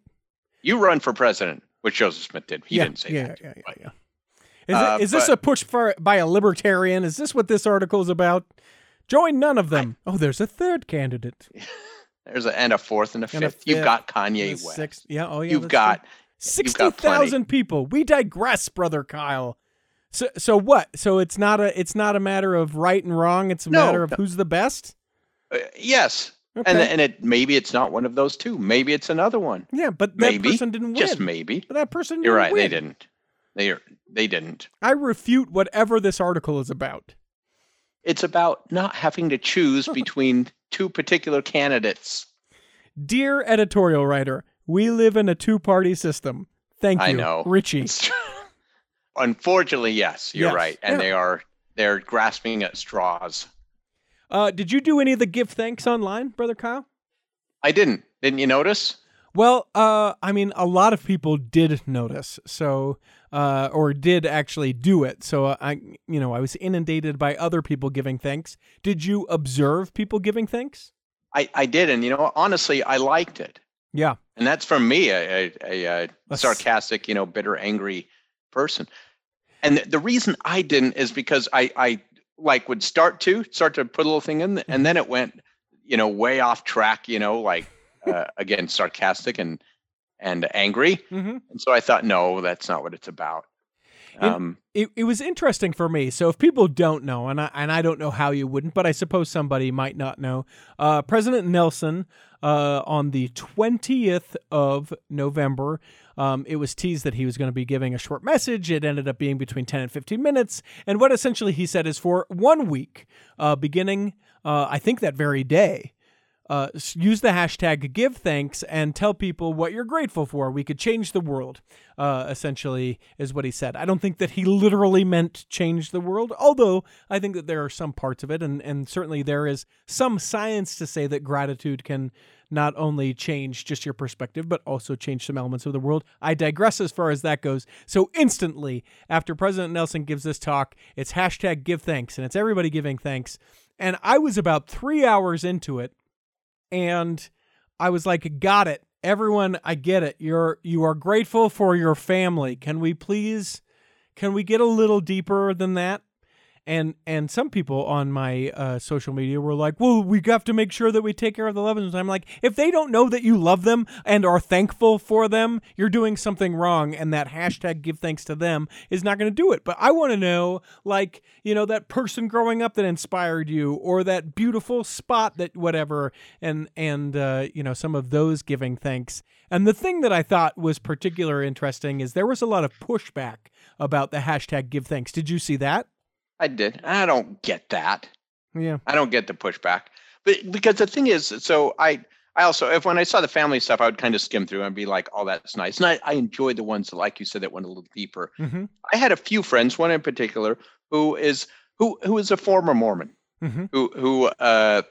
[SPEAKER 2] You run for president, which Joseph Smith did. He
[SPEAKER 1] yeah.
[SPEAKER 2] didn't say
[SPEAKER 1] yeah,
[SPEAKER 2] that.
[SPEAKER 1] Yeah. Yeah.
[SPEAKER 2] but-
[SPEAKER 1] Yeah. Is,
[SPEAKER 2] Uh,
[SPEAKER 1] it, is this
[SPEAKER 2] but-
[SPEAKER 1] a push for by a libertarian? Is this what this article is about? Join none of them. oh, there's a third candidate.
[SPEAKER 2] There's a and a fourth and a
[SPEAKER 1] And a
[SPEAKER 2] fifth. You've got Kanye West.
[SPEAKER 1] sixth- Yeah. Oh, yeah.
[SPEAKER 2] You've got
[SPEAKER 1] true. Sixty thousand people. We digress, brother Kyle. So, so what? So it's not a it's not a matter of right and wrong. It's a
[SPEAKER 2] No,
[SPEAKER 1] matter of
[SPEAKER 2] no.
[SPEAKER 1] who's the best.
[SPEAKER 2] uh, yes,
[SPEAKER 1] Okay.
[SPEAKER 2] and and it maybe it's not one of those two. Maybe it's another one.
[SPEAKER 1] yeah, but that
[SPEAKER 2] maybe.
[SPEAKER 1] person didn't win.
[SPEAKER 2] Just maybe.
[SPEAKER 1] But that person.
[SPEAKER 2] You're right. They didn't. They are, they didn't.
[SPEAKER 1] I refute whatever this article is about.
[SPEAKER 2] It's about not having to choose between two particular candidates.
[SPEAKER 1] Dear editorial writer, we live in a two-party system. Thank you,
[SPEAKER 2] I know.
[SPEAKER 1] Richie.
[SPEAKER 2] Unfortunately, yes, you're
[SPEAKER 1] Yes.
[SPEAKER 2] right, and
[SPEAKER 1] Yeah.
[SPEAKER 2] they are they're grasping at straws.
[SPEAKER 1] Uh, did you do any of the give thanks online, brother Kyle?
[SPEAKER 2] I didn't. Didn't you notice?
[SPEAKER 1] Well, uh, I mean, a lot of people did notice, so uh, or did actually do it. So uh, I, you know, I was inundated by other people giving thanks. Did you observe people giving thanks?
[SPEAKER 2] I I did, and you know, honestly, I liked it.
[SPEAKER 1] Yeah.
[SPEAKER 2] And that's from me, a, a, a, sarcastic, you know, bitter, angry person. And the, reason I didn't is because I, I like would start to start to put a little thing in,
[SPEAKER 1] Mm-hmm.
[SPEAKER 2] and then it went, you know, way off track. You know, like uh, again, sarcastic and and angry.
[SPEAKER 1] Mm-hmm.
[SPEAKER 2] And so I thought, no, that's not what it's about. Um,
[SPEAKER 1] It, it was interesting for me. So if people don't know, and I, and I don't know how you wouldn't, but I suppose somebody might not know, uh, President Nelson uh, on the 20th of November, um, it was teased that he was going to be giving a short message. It ended up being between 10 and 15 minutes. And what essentially he said is for one week, uh, beginning, uh, I think that very day, uh, use the hashtag give thanks and tell people what you're grateful for. We could change the world, uh, essentially, is what he said. I don't think that he literally meant change the world, although I think that there are some parts of it, and, and certainly there is some science to say that gratitude can not only change just your perspective, but also change some elements of the world. I digress as far as that goes. So instantly, after President Nelson gives this talk, it's hashtag give thanks, and it's everybody giving thanks. And I was about three hours into it and I was like, "Got it, everyone. I get it. You're you are grateful for your family. Can we please, can we get a little deeper than that?" And and some people on my uh, social media were like, "Well, we have to make sure that we take care of the loved ones." I'm like, if they don't know that you love them and are thankful for them, you're doing something wrong. And that hashtag give thanks to them is not going to do it. But I want to know, like, you know, that person growing up that inspired you, or that beautiful spot that whatever, and and uh, you know, some of those giving thanks. And the thing that I thought was particular interesting is there was a lot of pushback about the hashtag give thanks. Did you see that?
[SPEAKER 2] I did. I don't get that.
[SPEAKER 1] Yeah.
[SPEAKER 2] I don't get the pushback. But because the thing is, so I I also if when I saw the family stuff, I would kind of skim through and be like, oh, that's nice. And I, I enjoyed the ones that, like you said, that went a little deeper.
[SPEAKER 1] Mm-hmm.
[SPEAKER 2] I had a few friends, one in particular, who is who who is a former Mormon,
[SPEAKER 1] Mm-hmm.
[SPEAKER 2] who who uh,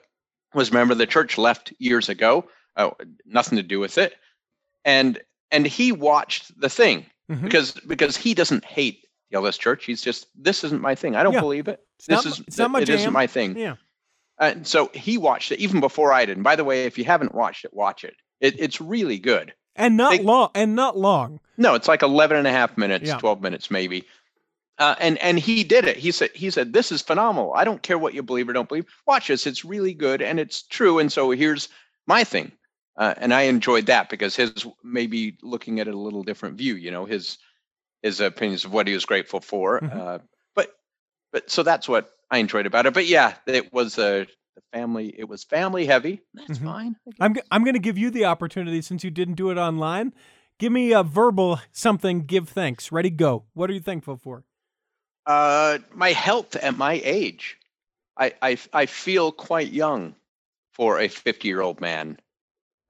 [SPEAKER 2] was a member of the church, left years ago. Oh, nothing to do with it, and and he watched the thing
[SPEAKER 1] Mhm.
[SPEAKER 2] because because he doesn't hate the LDS Church. He's just this isn't my thing. I don't
[SPEAKER 1] Yeah.
[SPEAKER 2] believe it.
[SPEAKER 1] It's
[SPEAKER 2] this
[SPEAKER 1] not,
[SPEAKER 2] is
[SPEAKER 1] it's not my
[SPEAKER 2] it
[SPEAKER 1] jam.
[SPEAKER 2] isn't my thing.
[SPEAKER 1] Yeah.
[SPEAKER 2] And so he watched it even before I did. And by the way, if you haven't watched it, watch it. it it's really good.
[SPEAKER 1] And not
[SPEAKER 2] They-
[SPEAKER 1] long. And not long.
[SPEAKER 2] No, it's like 11 and a half minutes,
[SPEAKER 1] Yeah.
[SPEAKER 2] 12 minutes maybe. Uh, and and he did it. He said he said this is phenomenal. I don't care what you believe or don't believe. Watch this. It's really good and it's true. And so here's my thing. Uh, and I enjoyed that because his maybe looking at it a little different view. You know, his his opinions of what he was grateful for.
[SPEAKER 1] Mhm.
[SPEAKER 2] Uh, but but so that's what I enjoyed about it. But yeah, it was a the family. It was family heavy. That's
[SPEAKER 1] Mhm.
[SPEAKER 2] fine.
[SPEAKER 1] I'm g- I'm going to give you the opportunity since you didn't do it online. Give me a verbal something. Give thanks. Ready? Go. What are you thankful for?
[SPEAKER 2] Uh, my health at my age, I I I feel quite young for a 50 year old man.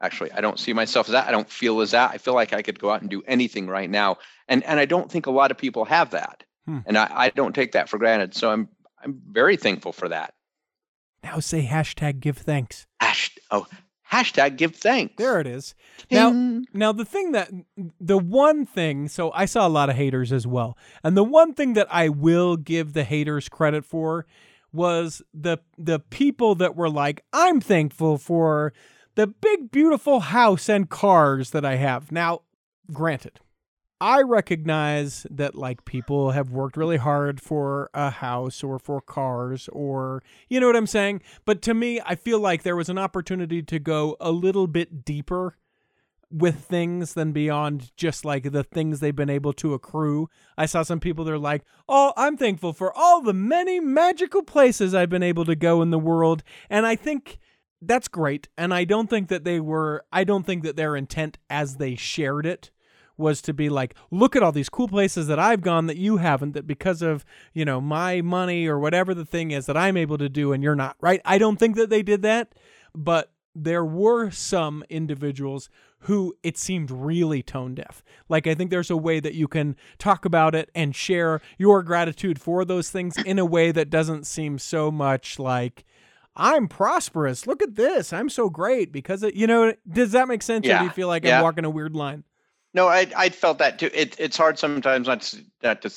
[SPEAKER 2] Actually, I don't see myself as that. I don't feel as that. I feel like I could go out and do anything right now, and and I don't think a lot of people have that,
[SPEAKER 1] Hmm.
[SPEAKER 2] and I, I don't take that for granted. So I'm I'm very thankful for that.
[SPEAKER 1] Now say hashtag give thanks.
[SPEAKER 2] Hash, oh, hashtag give thanks.
[SPEAKER 1] There it is. Now, now the thing that the one thing, so I saw a lot of haters as well. And the one thing that I will give the haters credit for was the the people that were like, "I'm thankful for the big beautiful house and cars that I have." Now, granted, I recognize that like people have worked really hard for a house or for cars or you know what I'm saying? But to me, I feel like there was an opportunity to go a little bit deeper with things than beyond just like the things they've been able to accrue. I saw some people that are like, "Oh, I'm thankful for all the many magical places I've been able to go in the world." And I think that's great. And I don't think that they were I don't think that their intent as they shared it was to be like, look at all these cool places that I've gone that you haven't, that because of, you know, my money or whatever the thing is that I'm able to do and you're not, right? I don't think that they did that, but there were some individuals who it seemed really tone deaf. Like, I think there's a way that you can talk about it and share your gratitude for those things in a way that doesn't seem so much like, I'm prosperous. Look at this. I'm so great because it, you know, does that make sense? Or do you feel like
[SPEAKER 2] yeah.
[SPEAKER 1] I'm walking a weird line?
[SPEAKER 2] No, I I felt that too. It, it's hard sometimes not to, not to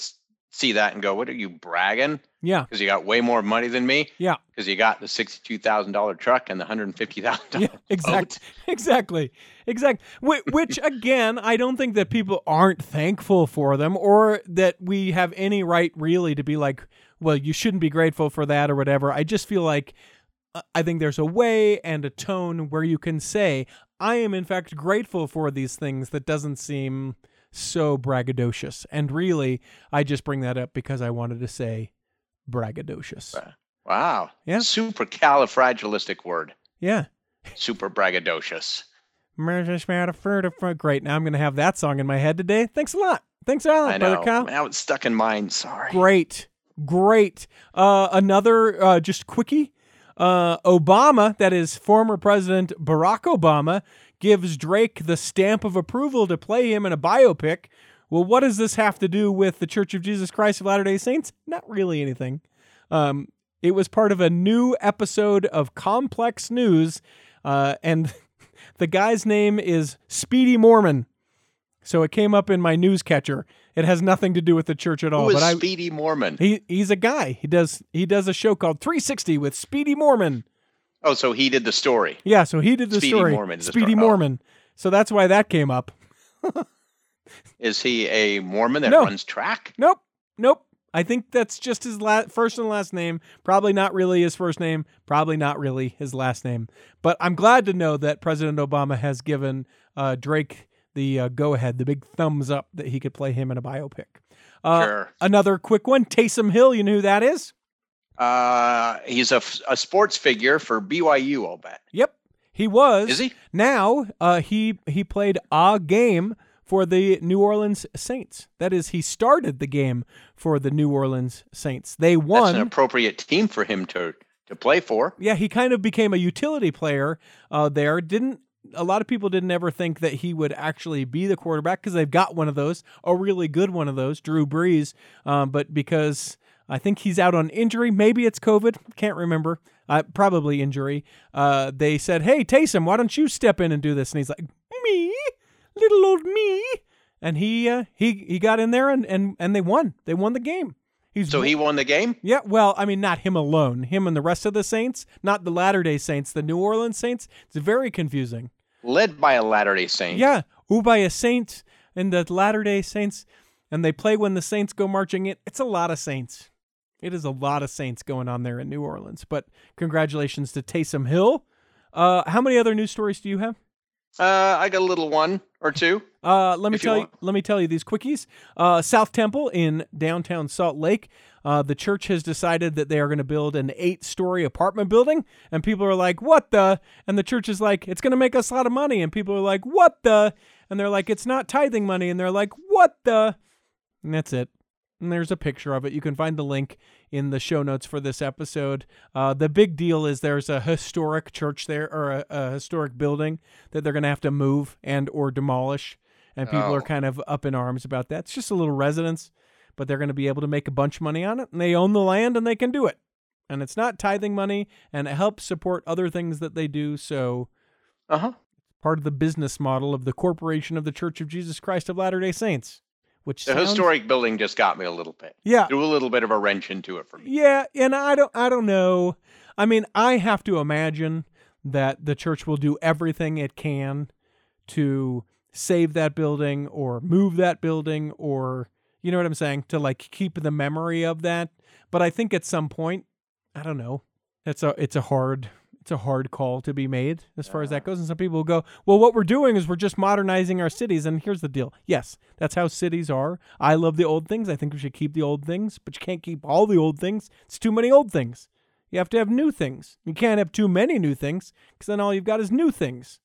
[SPEAKER 2] see that and go, "What are you bragging?"
[SPEAKER 1] Yeah.
[SPEAKER 2] Because you got way more money than me.
[SPEAKER 1] Yeah.
[SPEAKER 2] Because you got the sixty-two thousand dollar truck and the $150,000.
[SPEAKER 1] Yeah,
[SPEAKER 2] dollar
[SPEAKER 1] exact, exactly, exact. Which, which again, I don't think that people aren't thankful for them, or that we have any right really to be like, well, you shouldn't be grateful for that or whatever. I just feel like I think there's a way and a tone where you can say, I am in fact grateful for these things that doesn't seem so braggadocious. And really, I just bring that up because I wanted to say braggadocious.
[SPEAKER 2] Wow.
[SPEAKER 1] Yeah.
[SPEAKER 2] Super califragilistic word.
[SPEAKER 1] Yeah.
[SPEAKER 2] Super braggadocious.
[SPEAKER 1] Great. Now I'm going to have that song in my head today. Thanks a lot. Thanks, Alan.
[SPEAKER 2] I
[SPEAKER 1] Brother
[SPEAKER 2] know.
[SPEAKER 1] Kyle.
[SPEAKER 2] Now it's stuck in mine. Sorry.
[SPEAKER 1] Great. Great. Uh, another uh, just quickie. Uh, Obama, that is former President Barack Obama, gives Drake the stamp of approval to play him in a biopic. Well, what does this have to do with the Church of Jesus Christ of Latter day Saints? Not really anything. Um, it was part of a new episode of Complex News, uh, and the guy's name is Speedy Morman. So it came up in my news catcher. It has nothing to do with the church at all.
[SPEAKER 2] Who is
[SPEAKER 1] but I,
[SPEAKER 2] Speedy Morman?
[SPEAKER 1] he he's a guy. He does he does a show called 360 with Speedy Morman.
[SPEAKER 2] oh, so he did the story.
[SPEAKER 1] Yeah, so he did the story.
[SPEAKER 2] Speedy
[SPEAKER 1] story.
[SPEAKER 2] Mormon
[SPEAKER 1] Speedy.
[SPEAKER 2] Oh.
[SPEAKER 1] Mormon. So that's why that came up.
[SPEAKER 2] Is he a Mormon that
[SPEAKER 1] No.
[SPEAKER 2] runs track?
[SPEAKER 1] Nope. Nope. I think that's just his la- first and last name. Probably not really his first name. Probably not really his last name. But I'm glad to know that President Obama has given uh, Drake the uh, go ahead, the big thumbs up that he could play him in a biopic. Uh,
[SPEAKER 2] sure.
[SPEAKER 1] Another quick one Taysom Hill. You know who that is?
[SPEAKER 2] Uh, he's a, f- a sports figure for BYU. I'll bet.
[SPEAKER 1] Yep. He was.
[SPEAKER 2] Is he?
[SPEAKER 1] Now uh, he he played a game for the New Orleans Saints. That is, he started the game for the New Orleans Saints. They
[SPEAKER 2] That's
[SPEAKER 1] won.
[SPEAKER 2] an appropriate team for him to to play for.
[SPEAKER 1] yeah, he kind of became a utility player uh, there. Didn't a lot of people didn't ever think that he would actually be the quarterback because they've got one of those, a really good one of those, Drew Brees. Um, but because I think he's out on injury, maybe it's COVID, can't remember. Uh, probably injury. Uh, they said, "Hey Taysom, why don't you step in and do this?" And he's like, "Me, little old me." And he uh, he he got in there and and and they won. They won the game. He's
[SPEAKER 2] So he won the game.
[SPEAKER 1] yeah, well, I mean, not him alone. Him and the rest of the Saints, not the Latter day Saints, the New Orleans Saints. It's very confusing.
[SPEAKER 2] Led by a Latter Day Saint.
[SPEAKER 1] Yeah, who by a Saint and the Latter day Saints, and they play when the Saints go marching in. It's a lot of Saints. It is a lot of Saints going on there in New Orleans. But congratulations to Taysom Hill. Uh, how many other news stories do you have?
[SPEAKER 2] Uh, I got a little one. Or two.
[SPEAKER 1] Uh, let me
[SPEAKER 2] If you
[SPEAKER 1] tell you, let me tell you these quickies. Uh, South Temple in downtown Salt Lake. Uh, the church has decided that they are going to build an eight-story apartment building, and people are like, "What the?" And the church is like, "It's going to make us a lot of money," and people are like, "What the?" And they're like, "It's not tithing money," and they're like, "What the?" And that's it. And there's a picture of it. You can find the link in the show notes for this episode. Uh, the big deal is there's a historic church there, or a, a historic building that they're going to have to move and or demolish, and people are
[SPEAKER 2] Oh.
[SPEAKER 1] kind of up in arms about that. It's just a little residence, but they're going to be able to make a bunch of money on it, and they own the land and they can do it. And it's not tithing money, and it helps support other things that they do. So
[SPEAKER 2] Uh huh.
[SPEAKER 1] part of the business model of the Corporation of the Church of Jesus Christ of Latter Day Saints, which
[SPEAKER 2] The
[SPEAKER 1] sounds-
[SPEAKER 2] historic building just got me a little bit.
[SPEAKER 1] yeah,
[SPEAKER 2] Threw a little bit of a wrench into it for me.
[SPEAKER 1] Yeah, and I don't I don't know. I mean, I have to imagine that the church will do everything it can to save that building or move that building or you know what I'm saying to like keep the memory of that. But I think at some point, I don't know. It's a it's a hard it's a hard call to be made as far as that goes. And some people will go, well, what we're doing is we're just modernizing our cities. And here's the deal. Yes, that's how cities are. I love the old things. I think we should keep the old things, but you can't keep all the old things. It's too many old things. You have to have new things. You can't have too many new things because then all you've got is new things.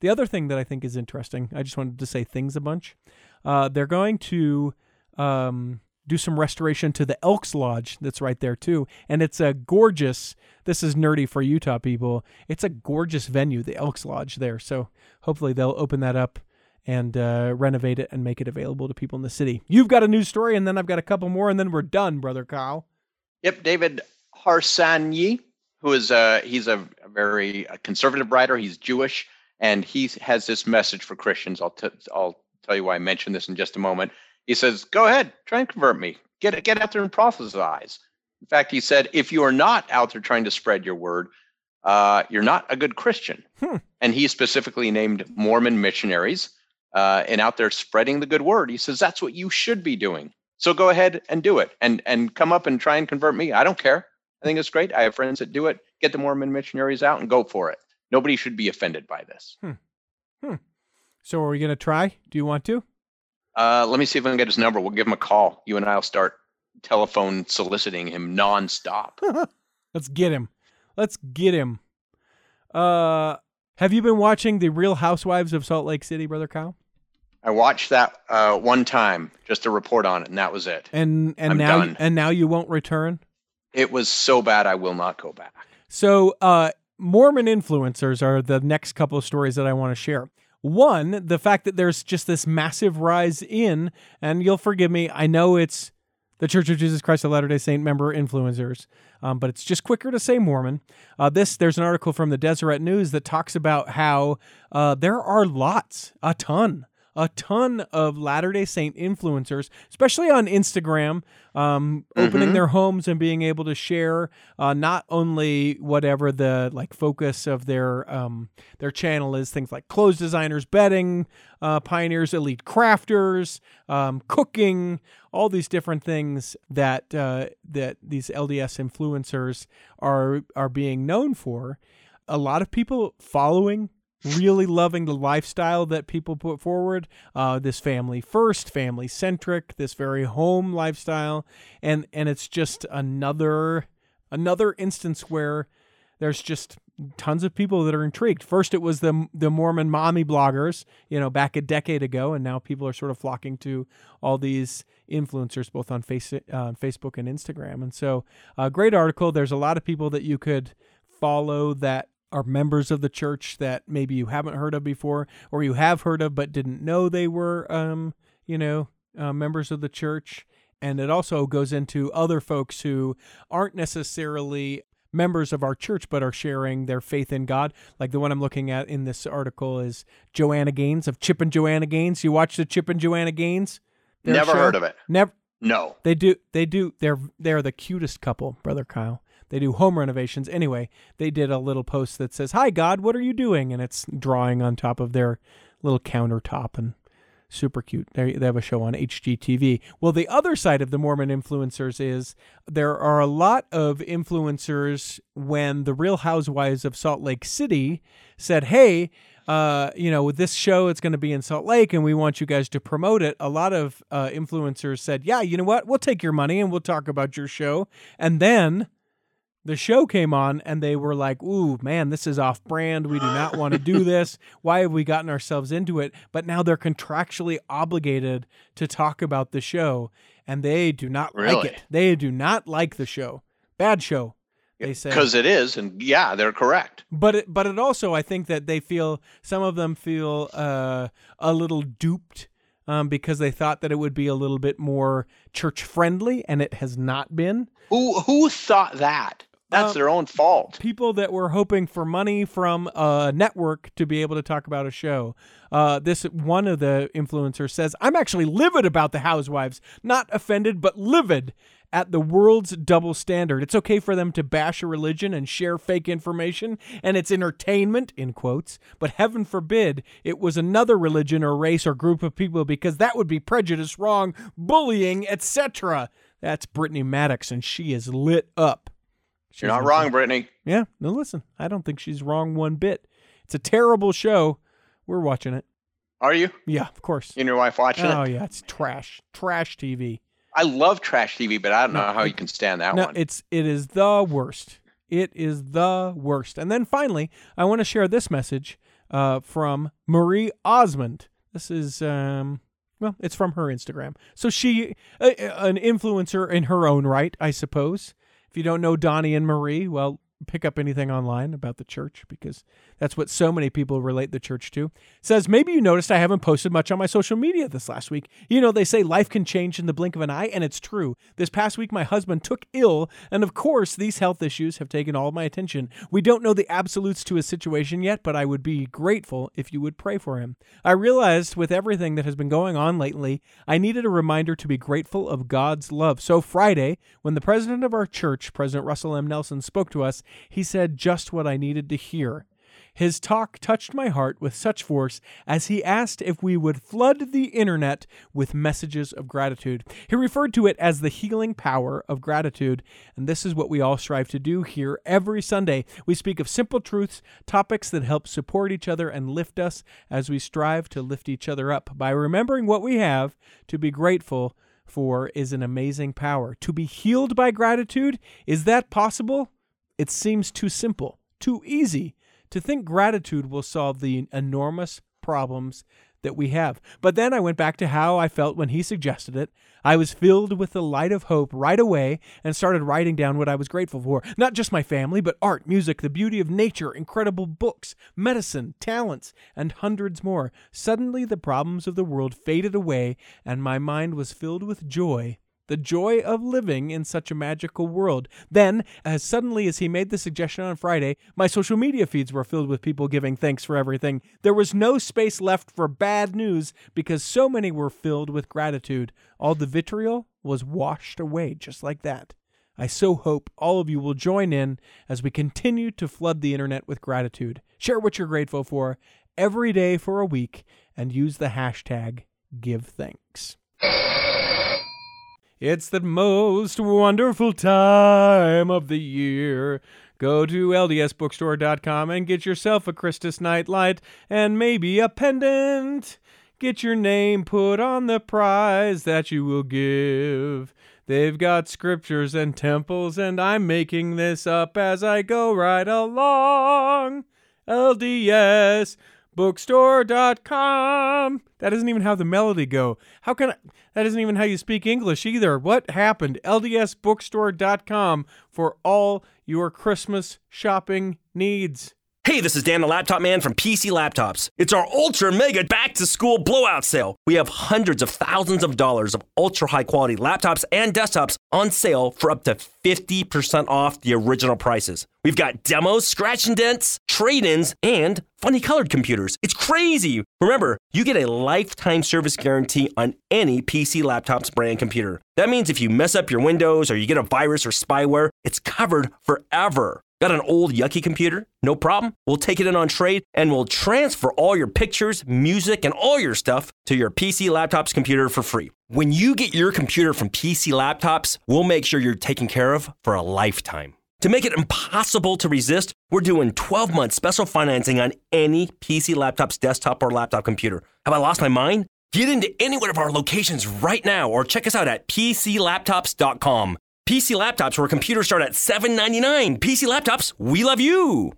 [SPEAKER 1] The other thing that I think is interesting, I just wanted to say things a bunch. Uh, they're going to um, do some restoration to the Elks Lodge that's right there too, and it's a gorgeous. This is nerdy for Utah people. It's a gorgeous venue, the Elks Lodge there. So hopefully they'll open that up and uh, renovate it and make it available to people in the city. You've got a news story, and then I've got a couple more, and then we're done, brother Kyle.
[SPEAKER 2] Yep, David Harsanyi, who is a he's a, a very uh conservative writer. He's Jewish, and he has this message for Christians. I'll t- I'll tell you why I mentioned this in just a moment. He says, "Go ahead, try and convert me. Get it, get out there and prophesize." In fact, he said, "If you are not out there trying to spread your word, uh, you're not a good Christian."
[SPEAKER 1] Hmm.
[SPEAKER 2] And he specifically named Mormon missionaries uh, and out there spreading the good word. He says that's what you should be doing. So go ahead and do it, and and come up and try and convert me. I don't care. I think it's great. I have friends that do it. Get the Mormon missionaries out and go for it. Nobody should be offended by this. Hmm.
[SPEAKER 1] So are we gonna try? Do you want to?
[SPEAKER 2] Uh, let me see if I can get his number. We'll give him a call. You and I'll start telephone soliciting him nonstop.
[SPEAKER 1] Let's get him. Let's get him. Uh, have you been watching the Real Housewives of Salt Lake City, brother Kyle?
[SPEAKER 2] I watched that uh, one time just to report on it, and that was it.
[SPEAKER 1] And and
[SPEAKER 2] I'm
[SPEAKER 1] now
[SPEAKER 2] done.
[SPEAKER 1] and now you won't return.
[SPEAKER 2] It was so bad, I will not go back.
[SPEAKER 1] So, uh, Mormon influencers are the next couple of stories that I want to share. One, the fact that there's just this massive rise in, and you'll forgive me, I know it's the Church of Jesus Christ of Latter day Saint member influencers, um, but it's just quicker to say Mormon. Uh, this There's an article from the Deseret News that talks about how uh, there are lots, a ton, a ton of Latter day Saint influencers, especially on Instagram, um, opening
[SPEAKER 2] Mhm.
[SPEAKER 1] their homes and being able to share uh, not only whatever the like focus of their um, their channel is, things like clothes designers, bedding uh, pioneers, elite crafters, um, cooking, all these different things that uh, that these LDS influencers are are being known for. A lot of people following really loving the lifestyle that people put forward uh, this family first family centric this very home lifestyle. And and it's just another another instance where there's just tons of people that are intrigued. First it was the the mormon mommy bloggers you know back a decade ago and now people are sort of flocking to all these influencers both on face uh, facebook and instagram. And so a great article. There's a lot of people that you could follow that are members of the church that maybe you haven't heard of before or you have heard of but didn't know they were um you know uh, members of the church and it also goes into other folks who aren't necessarily members of our church but are sharing their faith in God. Like the one I'm looking at in this article is Joanna Gaines of Chip and Joanna Gaines. You watch the Chip and Joanna Gaines?
[SPEAKER 2] Never
[SPEAKER 1] show?
[SPEAKER 2] heard of it.
[SPEAKER 1] Never.
[SPEAKER 2] No.
[SPEAKER 1] They do. They do. They're they're the cutest couple, brother Kyle. They do home renovations. Anyway, they did a little post that says, "Hi God, what are you doing?" and it's drawing on top of their little countertop and super cute. They they have a show on HGTV. Well, the other side of the Mormon influencers is there are a lot of influencers when the Real Housewives of Salt Lake City said, "Hey, uh, you know, with this show, it's going to be in Salt Lake, and we want you guys to promote it. A lot of uh, influencers said, "Yeah, you know what? We'll take your money and we'll talk about your show." And then the show came on, and they were like, "Ooh, man, this is off-brand. We do not want to do this. Why have we gotten ourselves into it?" But now they're contractually obligated to talk about the show, and they do not like it. They do not like the show. Bad show. They say
[SPEAKER 2] Because it is, and yeah, they're correct.
[SPEAKER 1] but it, but it also I think that they feel some of them feel uh, a little duped um, because they thought that it would be a little bit more church friendly and it has not been.
[SPEAKER 2] Who who thought that? That's
[SPEAKER 1] Um,
[SPEAKER 2] their own fault.
[SPEAKER 1] People that were hoping for money from a network to be able to talk about a show. Uh, this one of the influencers says, "I'm actually livid about the Housewives, not offended but livid." At the world's double standard. It's okay for them to bash a religion and share fake information, and it's entertainment, in quotes, but heaven forbid it was another religion or race or group of people because that would be prejudice, wrong, bullying, etc. That's Brittany Maddox, and she is lit up. She's
[SPEAKER 2] You're not wrong, Brittany.
[SPEAKER 1] Yeah, no, listen, I don't think she's wrong one bit. It's a terrible show. We're watching it.
[SPEAKER 2] Are you?
[SPEAKER 1] Yeah, of course.
[SPEAKER 2] You and your wife watching it?
[SPEAKER 1] Oh,
[SPEAKER 2] it?
[SPEAKER 1] yeah, it's trash. Trash TV.
[SPEAKER 2] I love trash TV, but I don't
[SPEAKER 1] No,
[SPEAKER 2] know how
[SPEAKER 1] it-
[SPEAKER 2] you can stand that
[SPEAKER 1] no,
[SPEAKER 2] one.
[SPEAKER 1] it's it is the worst. It is the worst. And then finally, I want to share this message uh, from Marie Osmond. This is um, well, it's from her Instagram. So she, uh, an influencer in her own right, I suppose. If you don't know Donnie and Marie, well, pick up anything online about the church because that's what so many people relate the church to. Says, maybe you noticed I haven't posted much on my social media this last week. You know, they say life can change in the blink of an eye, and it's true. This past week, my husband took ill, and of course, these health issues have taken all my attention. We don't know the absolutes to his situation yet, but I would be grateful if you would pray for him. I realized with everything that has been going on lately, I needed a reminder to be grateful of God's love. So, Friday, when the president of our church, President Russell M. Nelson, spoke to us, he said just what I needed to hear. His talk touched my heart with such force as he asked if we would flood the internet with messages of gratitude. He referred to it as the healing power of gratitude, and this is what we all strive to do here every Sunday. We speak of simple truths, topics that help support each other and lift us as we strive to lift each other up. By remembering what we have to be grateful for is an amazing power. To be healed by gratitude, is that possible? It seems too simple, too easy to think gratitude will solve the enormous problems that we have. But then I went back to how I felt when he suggested it. I was filled with the light of hope right away and started writing down what I was grateful for. Not just my family, but art, music, the beauty of nature, incredible books, medicine, talents, and hundreds more. Suddenly the problems of the world faded away and my mind was filled with joy the joy of living in such a magical world. Then, as suddenly as he made the suggestion on Friday, my social media feeds were filled with people giving thanks for everything. There was no space left for bad news because so many were filled with gratitude. All the vitriol was washed away just like that. I so hope all of you will join in as we continue to flood the internet with gratitude. Share what you're grateful for every day for a week and use the hashtag GiveThanks. It's the most wonderful time of the year. Go to ldsbookstore.com and get yourself a Christus nightlight and maybe a pendant. Get your name put on the prize that you will give. They've got scriptures and temples, and I'm making this up as I go right along. LDS bookstore.com. That isn't even how the melody go. How can I? That isn't even how you speak English either. What happened? LDSbookstore.com for all your Christmas shopping needs.
[SPEAKER 5] Hey, this is Dan the Laptop Man from PC Laptops. It's our ultra mega back to school blowout sale. We have hundreds of thousands of dollars of ultra high quality laptops and desktops on sale for up to 50% off the original prices. We've got demos, scratch and dents, trade ins, and funny colored computers. It's crazy. Remember, you get a lifetime service guarantee on any PC Laptops brand computer. That means if you mess up your Windows or you get a virus or spyware, it's covered forever. Got an old yucky computer? No problem. We'll take it in on trade and we'll transfer all your pictures, music, and all your stuff to your PC Laptops computer for free. When you get your computer from PC Laptops, we'll make sure you're taken care of for a lifetime. To make it impossible to resist, we're doing 12 month special financing on any PC laptops, desktop, or laptop computer. Have I lost my mind? Get into any one of our locations right now or check us out at PCLaptops.com. PC laptops where computers start at $7.99. PC laptops, we love you.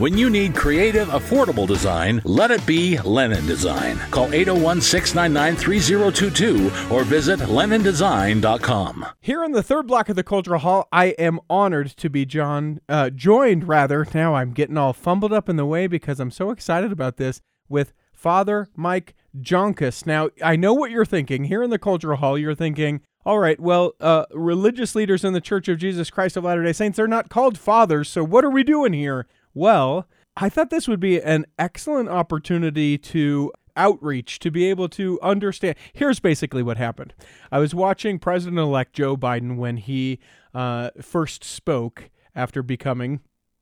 [SPEAKER 6] When you need creative, affordable design, let it be Lennon Design. Call 801 699 3022 or visit LennonDesign.com.
[SPEAKER 1] Here in the third block of the Cultural Hall, I am honored to be John, uh, joined rather. Now I'm getting all fumbled up in the way because I'm so excited about this with Father Mike Joncas. Now I know what you're thinking. Here in the Cultural Hall, you're thinking, all right, well, uh, religious leaders in the Church of Jesus Christ of Latter day Saints, they're not called fathers, so what are we doing here? Well, I thought this would be an excellent opportunity to outreach, to be able to understand. Here's basically what happened I was watching President elect Joe Biden when he uh, first spoke after becoming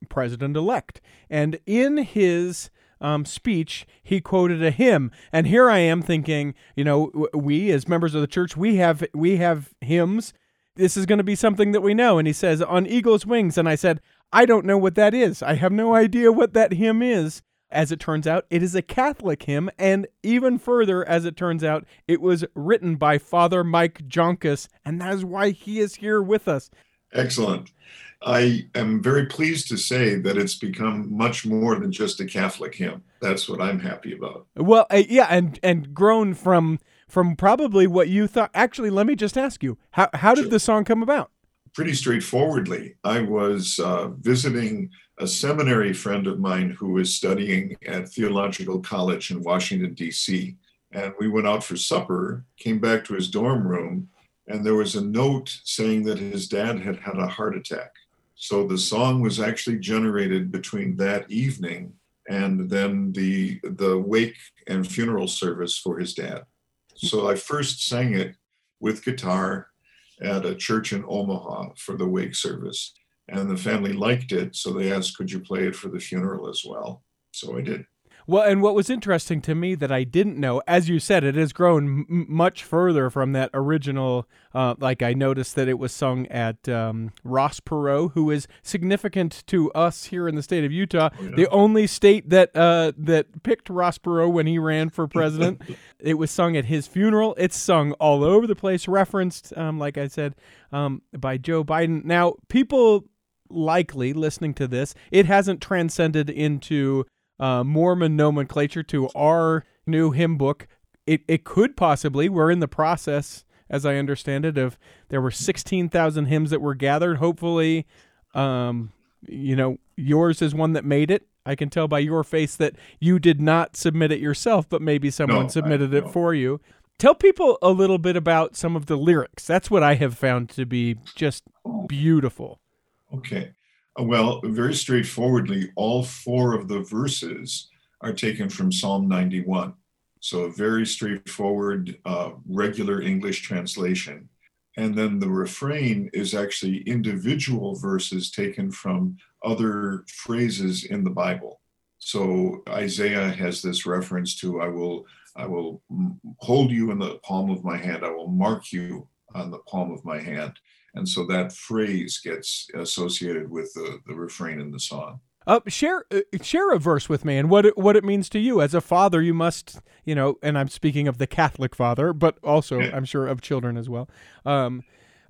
[SPEAKER 1] president elect. And in his um, speech, he quoted a hymn, and here I am thinking, you know, we as members of the church, we have we have hymns. This is going to be something that we know. And he says, "On eagle's wings," and I said, I don't know what that is. I have no idea what that hymn is. As it turns out, it is a Catholic hymn, and even further, as it turns out, it was written by Father Mike Joncas, and that is why he is here with us.
[SPEAKER 7] Excellent. I am very pleased to say that it's become much more than just a Catholic hymn. That's what I'm happy about.
[SPEAKER 1] Well, uh, yeah, and and grown from from probably what you thought. Actually, let me just ask you how how did
[SPEAKER 7] Sure.
[SPEAKER 1] the song come about?
[SPEAKER 7] Pretty straightforwardly, I was uh, visiting a seminary friend of mine who was studying at Theological College in Washington, D.C. And we went out for supper, came back to his dorm room, and there was a note saying that his dad had had a heart attack. So the song was actually generated between that evening and then the the wake and funeral service for his dad. So I first sang it with guitar at a church in Omaha for the wake service. And the family liked it, so they asked, could you play it for the funeral as well? So I did.
[SPEAKER 1] Well, and what was interesting to me that I didn't know, as you said, it has grown m- much further from that original. Uh, like I noticed that it was sung at um, Ross Perot, who is significant to us here in the state of Utah,
[SPEAKER 7] yeah.
[SPEAKER 1] the only state that uh, that picked Ross Perot when he ran for president. it was sung at his funeral. It's sung all over the place, referenced, um, like I said, um, by Joe Biden. Now, people likely listening to this, it hasn't transcended into uh, Mormon nomenclature to our new hymn book. It, it could possibly, we're in the process, as I understand it, of there were 16,000 hymns that were gathered. Hopefully, um, you know, yours is one that made it. I can tell by your face that you did not submit it yourself, but maybe someone
[SPEAKER 7] No, I-
[SPEAKER 1] submitted it
[SPEAKER 7] no.
[SPEAKER 1] for you. Tell people a little bit about some of the lyrics. That's what I have found to be just beautiful.
[SPEAKER 7] Okay. Well, very straightforwardly, all four of the verses are taken from Psalm 91. So a very straightforward, uh, regular English translation. And then the refrain is actually individual verses taken from other phrases in the Bible. So Isaiah has this reference to I will I will hold you in the palm of my hand. I will mark you on the palm of my hand. And so that phrase gets associated with the, the refrain in the song.
[SPEAKER 1] Uh, share uh, share a verse with me and what it, what it means to you as a father. You must, you know, and I'm speaking of the Catholic father, but also
[SPEAKER 7] Yeah.
[SPEAKER 1] I'm sure of children as well. Um,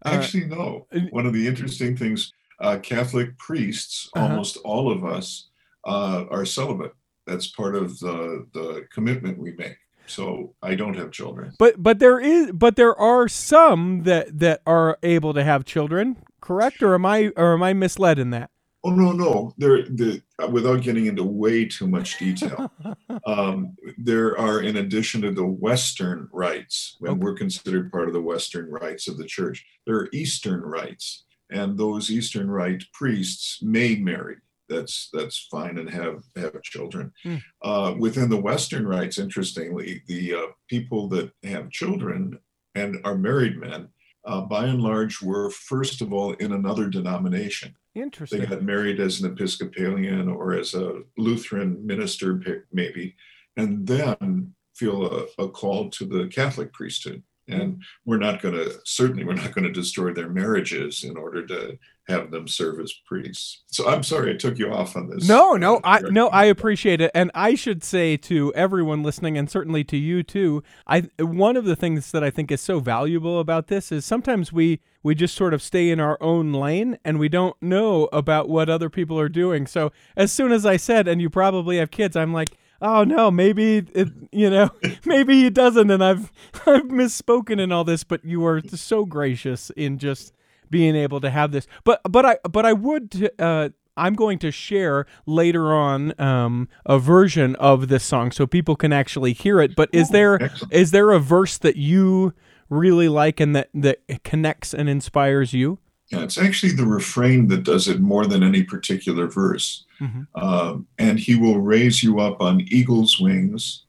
[SPEAKER 1] uh,
[SPEAKER 7] Actually, no.
[SPEAKER 1] uh,
[SPEAKER 7] One of the interesting things uh, Catholic priests,
[SPEAKER 1] Uh-huh.
[SPEAKER 7] almost all of us, uh, are celibate. That's part of the, the commitment we make. So I don't have children.
[SPEAKER 1] but but there is but there are some that that are able to have children, correct? Or am I or am I misled in that?
[SPEAKER 7] Oh no, no. There, the without getting into way too much detail, um, there are, in addition to the Western rites, when
[SPEAKER 1] Okay.
[SPEAKER 7] we're considered part of the Western rites of the Church, there are Eastern rites, and those Eastern Rite priests may marry. That's that's fine and have have children.
[SPEAKER 1] Mm.
[SPEAKER 7] Uh, within the Western rites, interestingly, the uh, people that have children and are married men, uh, by and large, were first of all in another denomination.
[SPEAKER 1] Interesting.
[SPEAKER 7] They got married as an Episcopalian or as a Lutheran minister, maybe, and then feel a, a call to the Catholic priesthood. And we're not going to, certainly, we're not going to destroy their marriages in order to have them serve as priests. So I'm sorry I took you off on this.
[SPEAKER 1] No, no, I
[SPEAKER 7] Uh,
[SPEAKER 1] no, I appreciate it, and I should say to everyone listening, and certainly to you too. I one of the things that I think is so valuable about this is sometimes we we just sort of stay in our own lane and we don't know about what other people are doing. So as soon as I said, and you probably have kids, I'm like. Oh no, maybe it, you know, maybe he doesn't, and I've I've misspoken in all this. But you are so gracious in just being able to have this. But but I but I would uh, I'm going to share later on um, a version of this song so people can actually hear it. But is there is there a verse that you really like and that that connects and inspires you?
[SPEAKER 7] Yeah, it's actually the refrain that does it more than any particular verse.
[SPEAKER 1] Mhm.
[SPEAKER 7] Um, and he will raise you up on eagle's wings,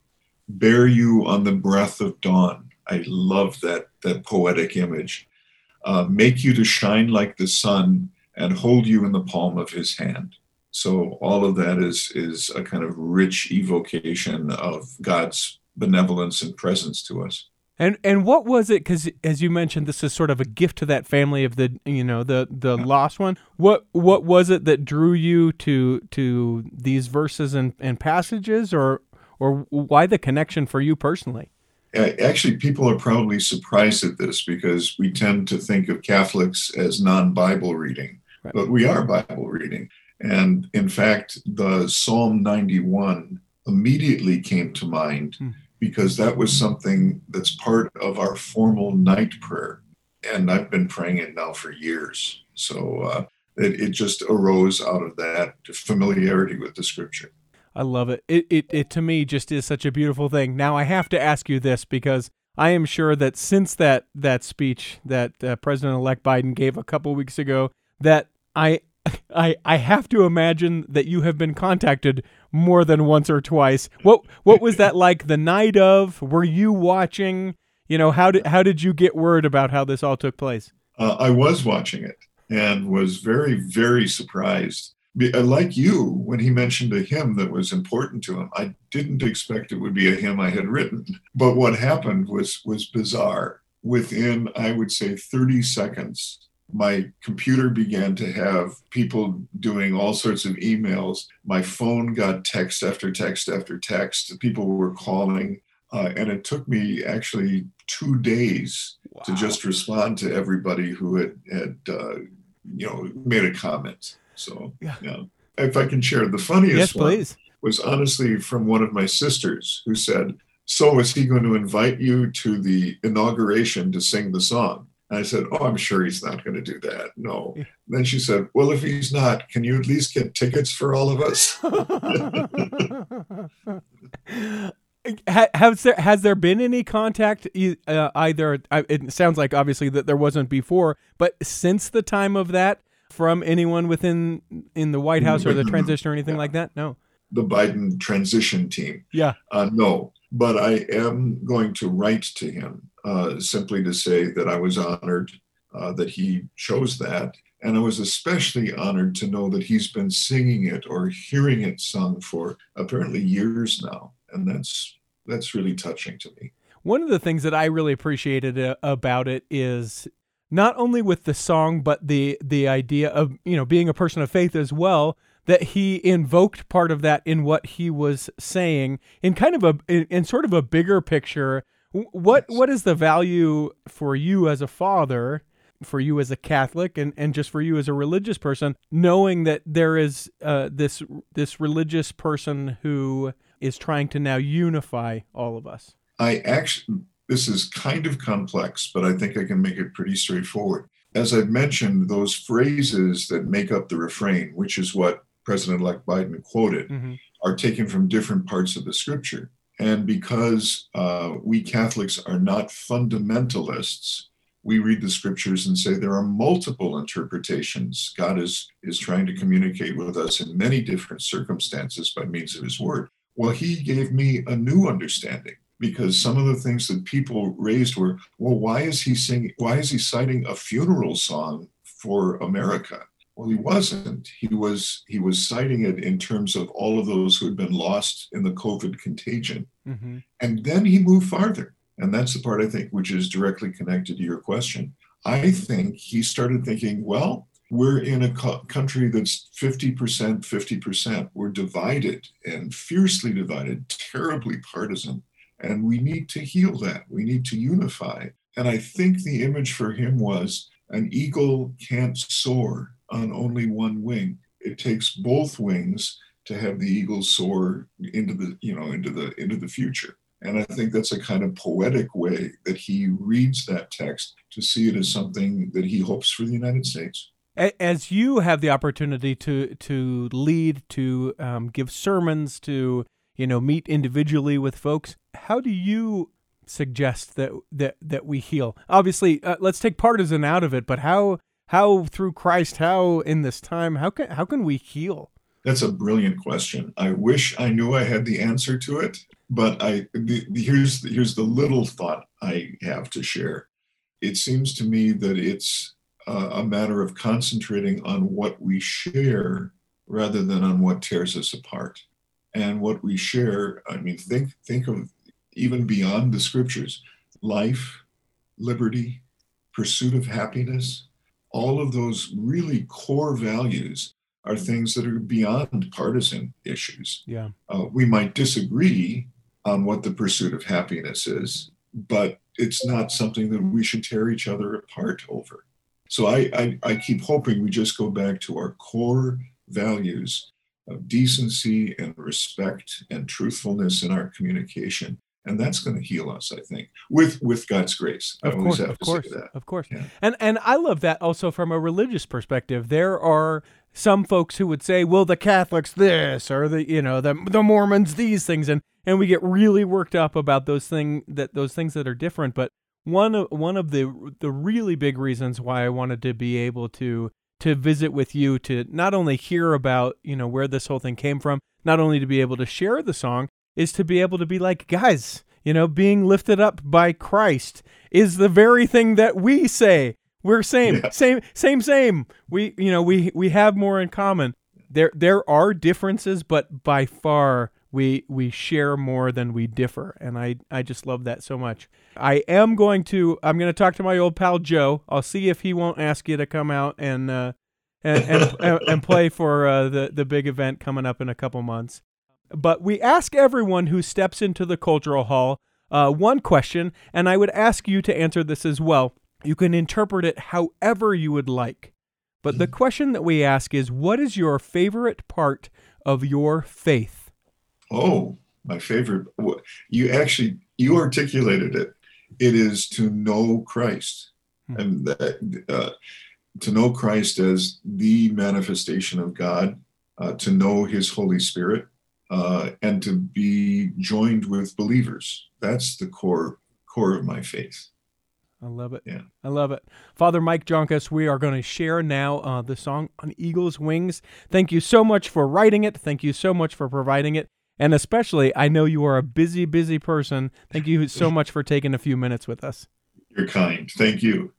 [SPEAKER 7] bear you on the breath of dawn. I love that that poetic image. Uh, make you to shine like the sun and hold you in the palm of his hand. So all of that is is a kind of rich evocation of God's benevolence and presence to us.
[SPEAKER 1] And and what was it? Because as you mentioned, this is sort of a gift to that family of the you know the the lost one. What what was it that drew you to to these verses and, and passages, or or why the connection for you personally?
[SPEAKER 7] Actually, people are probably surprised at this because we tend to think of Catholics as non Bible reading,
[SPEAKER 1] Right.
[SPEAKER 7] but we are Bible reading. And in fact, the Psalm 91 immediately came to mind
[SPEAKER 1] Hmm.
[SPEAKER 7] Because that was something that's part of our formal night prayer. And I've been praying it now for years. So uh, it, it just arose out of that familiarity with the scripture.
[SPEAKER 1] I love it. It, it. it to me just is such a beautiful thing. Now I have to ask you this because I am sure that since that that speech that uh, President-elect Biden gave a couple weeks ago, that I I I have to imagine that you have been contacted more than once or twice. What what was that like the night of? Were you watching? You know how did how did you get word about how this all took place?
[SPEAKER 7] Uh, I was watching it and was very, very surprised. Uh, Like you, when he mentioned a hymn that was important to him, I didn't expect it would be a hymn I had written. But what happened was was bizarre. Within, I would say, 30 seconds, my computer began to have people doing all sorts of emails. My phone got text after text after text. People were calling. Uh, and it took me actually two days to just respond to everybody who had had uh, you know made a comment. So
[SPEAKER 1] Yeah.
[SPEAKER 7] yeah. if I can share the funniest
[SPEAKER 1] yes,
[SPEAKER 7] one
[SPEAKER 1] please.
[SPEAKER 7] was honestly from one of my sisters who said, "So is he going to invite you to the inauguration to sing the song?" And I said, "Oh, I'm sure he's not going to do that. No."
[SPEAKER 1] Yeah.
[SPEAKER 7] Then she said, "Well, if he's not, can you at least get tickets for all of us?"
[SPEAKER 1] Has there has there been any contact uh, either it sounds like obviously that there wasn't before but since the time of that from anyone within in the White House or the transition or anything like that no
[SPEAKER 7] the Biden transition team.
[SPEAKER 1] yeah
[SPEAKER 7] Uh, no, but I am going to write to him uh, simply to say that I was honored uh, that he chose that. And I was especially honored to know that he's been singing it or hearing it sung for apparently years now. And that's that's really touching to me.
[SPEAKER 1] One of the things that I really appreciated uh, about it is not only with the song, but the the idea of you know being a person of faith as well. That he invoked part of that in what he was saying in kind of a in, in sort of a bigger picture. What
[SPEAKER 7] Yes.
[SPEAKER 1] what is the value for you as a father, for you as a Catholic, and, and just for you as a religious person, knowing that there is uh, this this religious person who is trying to now unify all of us.
[SPEAKER 7] I actually, this is kind of complex, but I think I can make it pretty straightforward. As I've mentioned, those phrases that make up the refrain, which is what President elect Biden quoted,
[SPEAKER 1] Mm-hmm.
[SPEAKER 7] are taken from different parts of the scripture. And because uh, we Catholics are not fundamentalists, we read the scriptures and say there are multiple interpretations. God is, is trying to communicate with us in many different circumstances by means of his word. Well, he gave me a new understanding because some of the things that people raised were, well, why is he singing, why is he citing a funeral song for America? Well, he wasn't. He was he was citing it in terms of all of those who had been lost in the COVID contagion.
[SPEAKER 1] Mm-hmm.
[SPEAKER 7] And then he moved farther. And that's the part I think which is directly connected to your question. I think he started thinking, well, we're in a co- country that's 50%, 50%. We're divided and fiercely divided, terribly partisan. And we need to heal that. We need to unify. And I think the image for him was an eagle can't soar on only one wing. It takes both wings to have the eagle soar into the, you know, into the into the future. And I think that's a kind of poetic way that he reads that text to see it as something that he hopes for the United States.
[SPEAKER 1] As you have the opportunity to to lead, to um, give sermons, to you know meet individually with folks, how do you suggest that that that we heal? Obviously, uh, let's take partisan out of it, but how how through Christ, how in this time, how can how can we heal?
[SPEAKER 7] That's a brilliant question. I wish I knew I had the answer to it, but I the, the, here's here's the little thought I have to share. It seems to me that it's a matter of concentrating on what we share rather than on what tears us apart. And what we share, I mean, think think of even beyond the scriptures, life, liberty, pursuit of happiness, all of those really core values are things that are beyond partisan issues.
[SPEAKER 1] Yeah.
[SPEAKER 7] Uh, we might disagree on what the pursuit of happiness is, but it's not something that we should tear each other apart over. So I, I, I keep hoping we just go back to our core values of decency and respect and truthfulness in our communication and that's going to heal us i think with with god's grace
[SPEAKER 1] of
[SPEAKER 7] I
[SPEAKER 1] course of course
[SPEAKER 7] that.
[SPEAKER 1] of course
[SPEAKER 7] Yeah.
[SPEAKER 1] and and i love that also from a religious perspective there are some folks who would say well the catholics this or the you know the the mormons these things and and we get really worked up about those thing that those things that are different but one of one of the the really big reasons why i wanted to be able to to visit with you to not only hear about you know where this whole thing came from not only to be able to share the song is to be able to be like, guys, you know, being lifted up by Christ is the very thing that we say. We're same,
[SPEAKER 7] Yeah.
[SPEAKER 1] same, same, same. We, you know, we we have more in common. There there are differences, but by far we we share more than we differ, and I I just love that so much. I am going to I'm going to talk to my old pal Joe. I'll see if he won't ask you to come out and uh, and, and, and and play for uh, the the big event coming up in a couple months. But we ask everyone who steps into the cultural hall uh, one question, and I would ask you to answer this as well. You can interpret it however you would like. But the question that we ask is what is your favorite part of your faith?
[SPEAKER 7] Oh, my favorite. You actually you articulated it. It is to know Christ,
[SPEAKER 1] Hmm.
[SPEAKER 7] and that, uh, to know Christ as the manifestation of God, uh, to know His Holy Spirit, uh, and to be joined with believers. That's the core core of my faith.
[SPEAKER 1] I love it.
[SPEAKER 7] Yeah.
[SPEAKER 1] I love it. Father Mike Joncas, we are going to share now uh, the song on Eagle's Wings. Thank you so much for writing it. Thank you so much for providing it. And especially, I know you are a busy, busy person. Thank you so much for taking a few minutes with us.
[SPEAKER 7] You're kind. Thank you.
[SPEAKER 8] You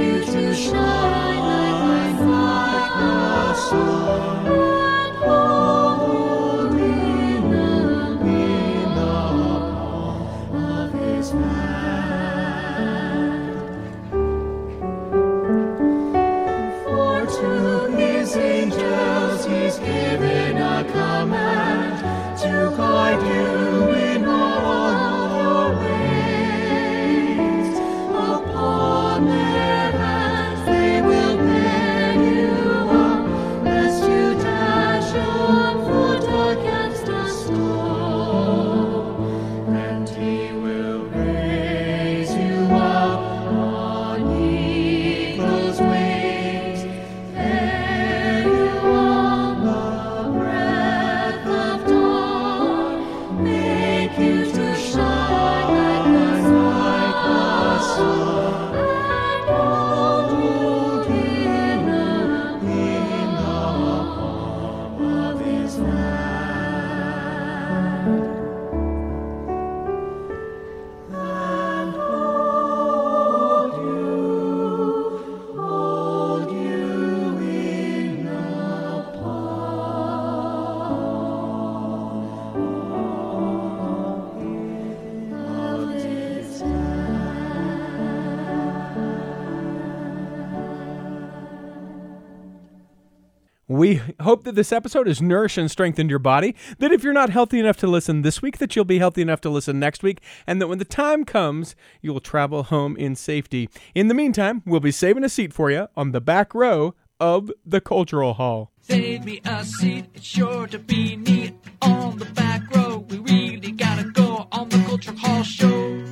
[SPEAKER 8] you to shine
[SPEAKER 1] that this episode has nourished and strengthened your body, that if you're not healthy enough to listen this week, that you'll be healthy enough to listen next week, and that when the time comes, you'll travel home in safety. In the meantime, we'll be saving a seat for you on the back row of the Cultural Hall.
[SPEAKER 4] Save me a seat, it's sure to be neat on the back row. We really gotta go on the Cultural Hall show.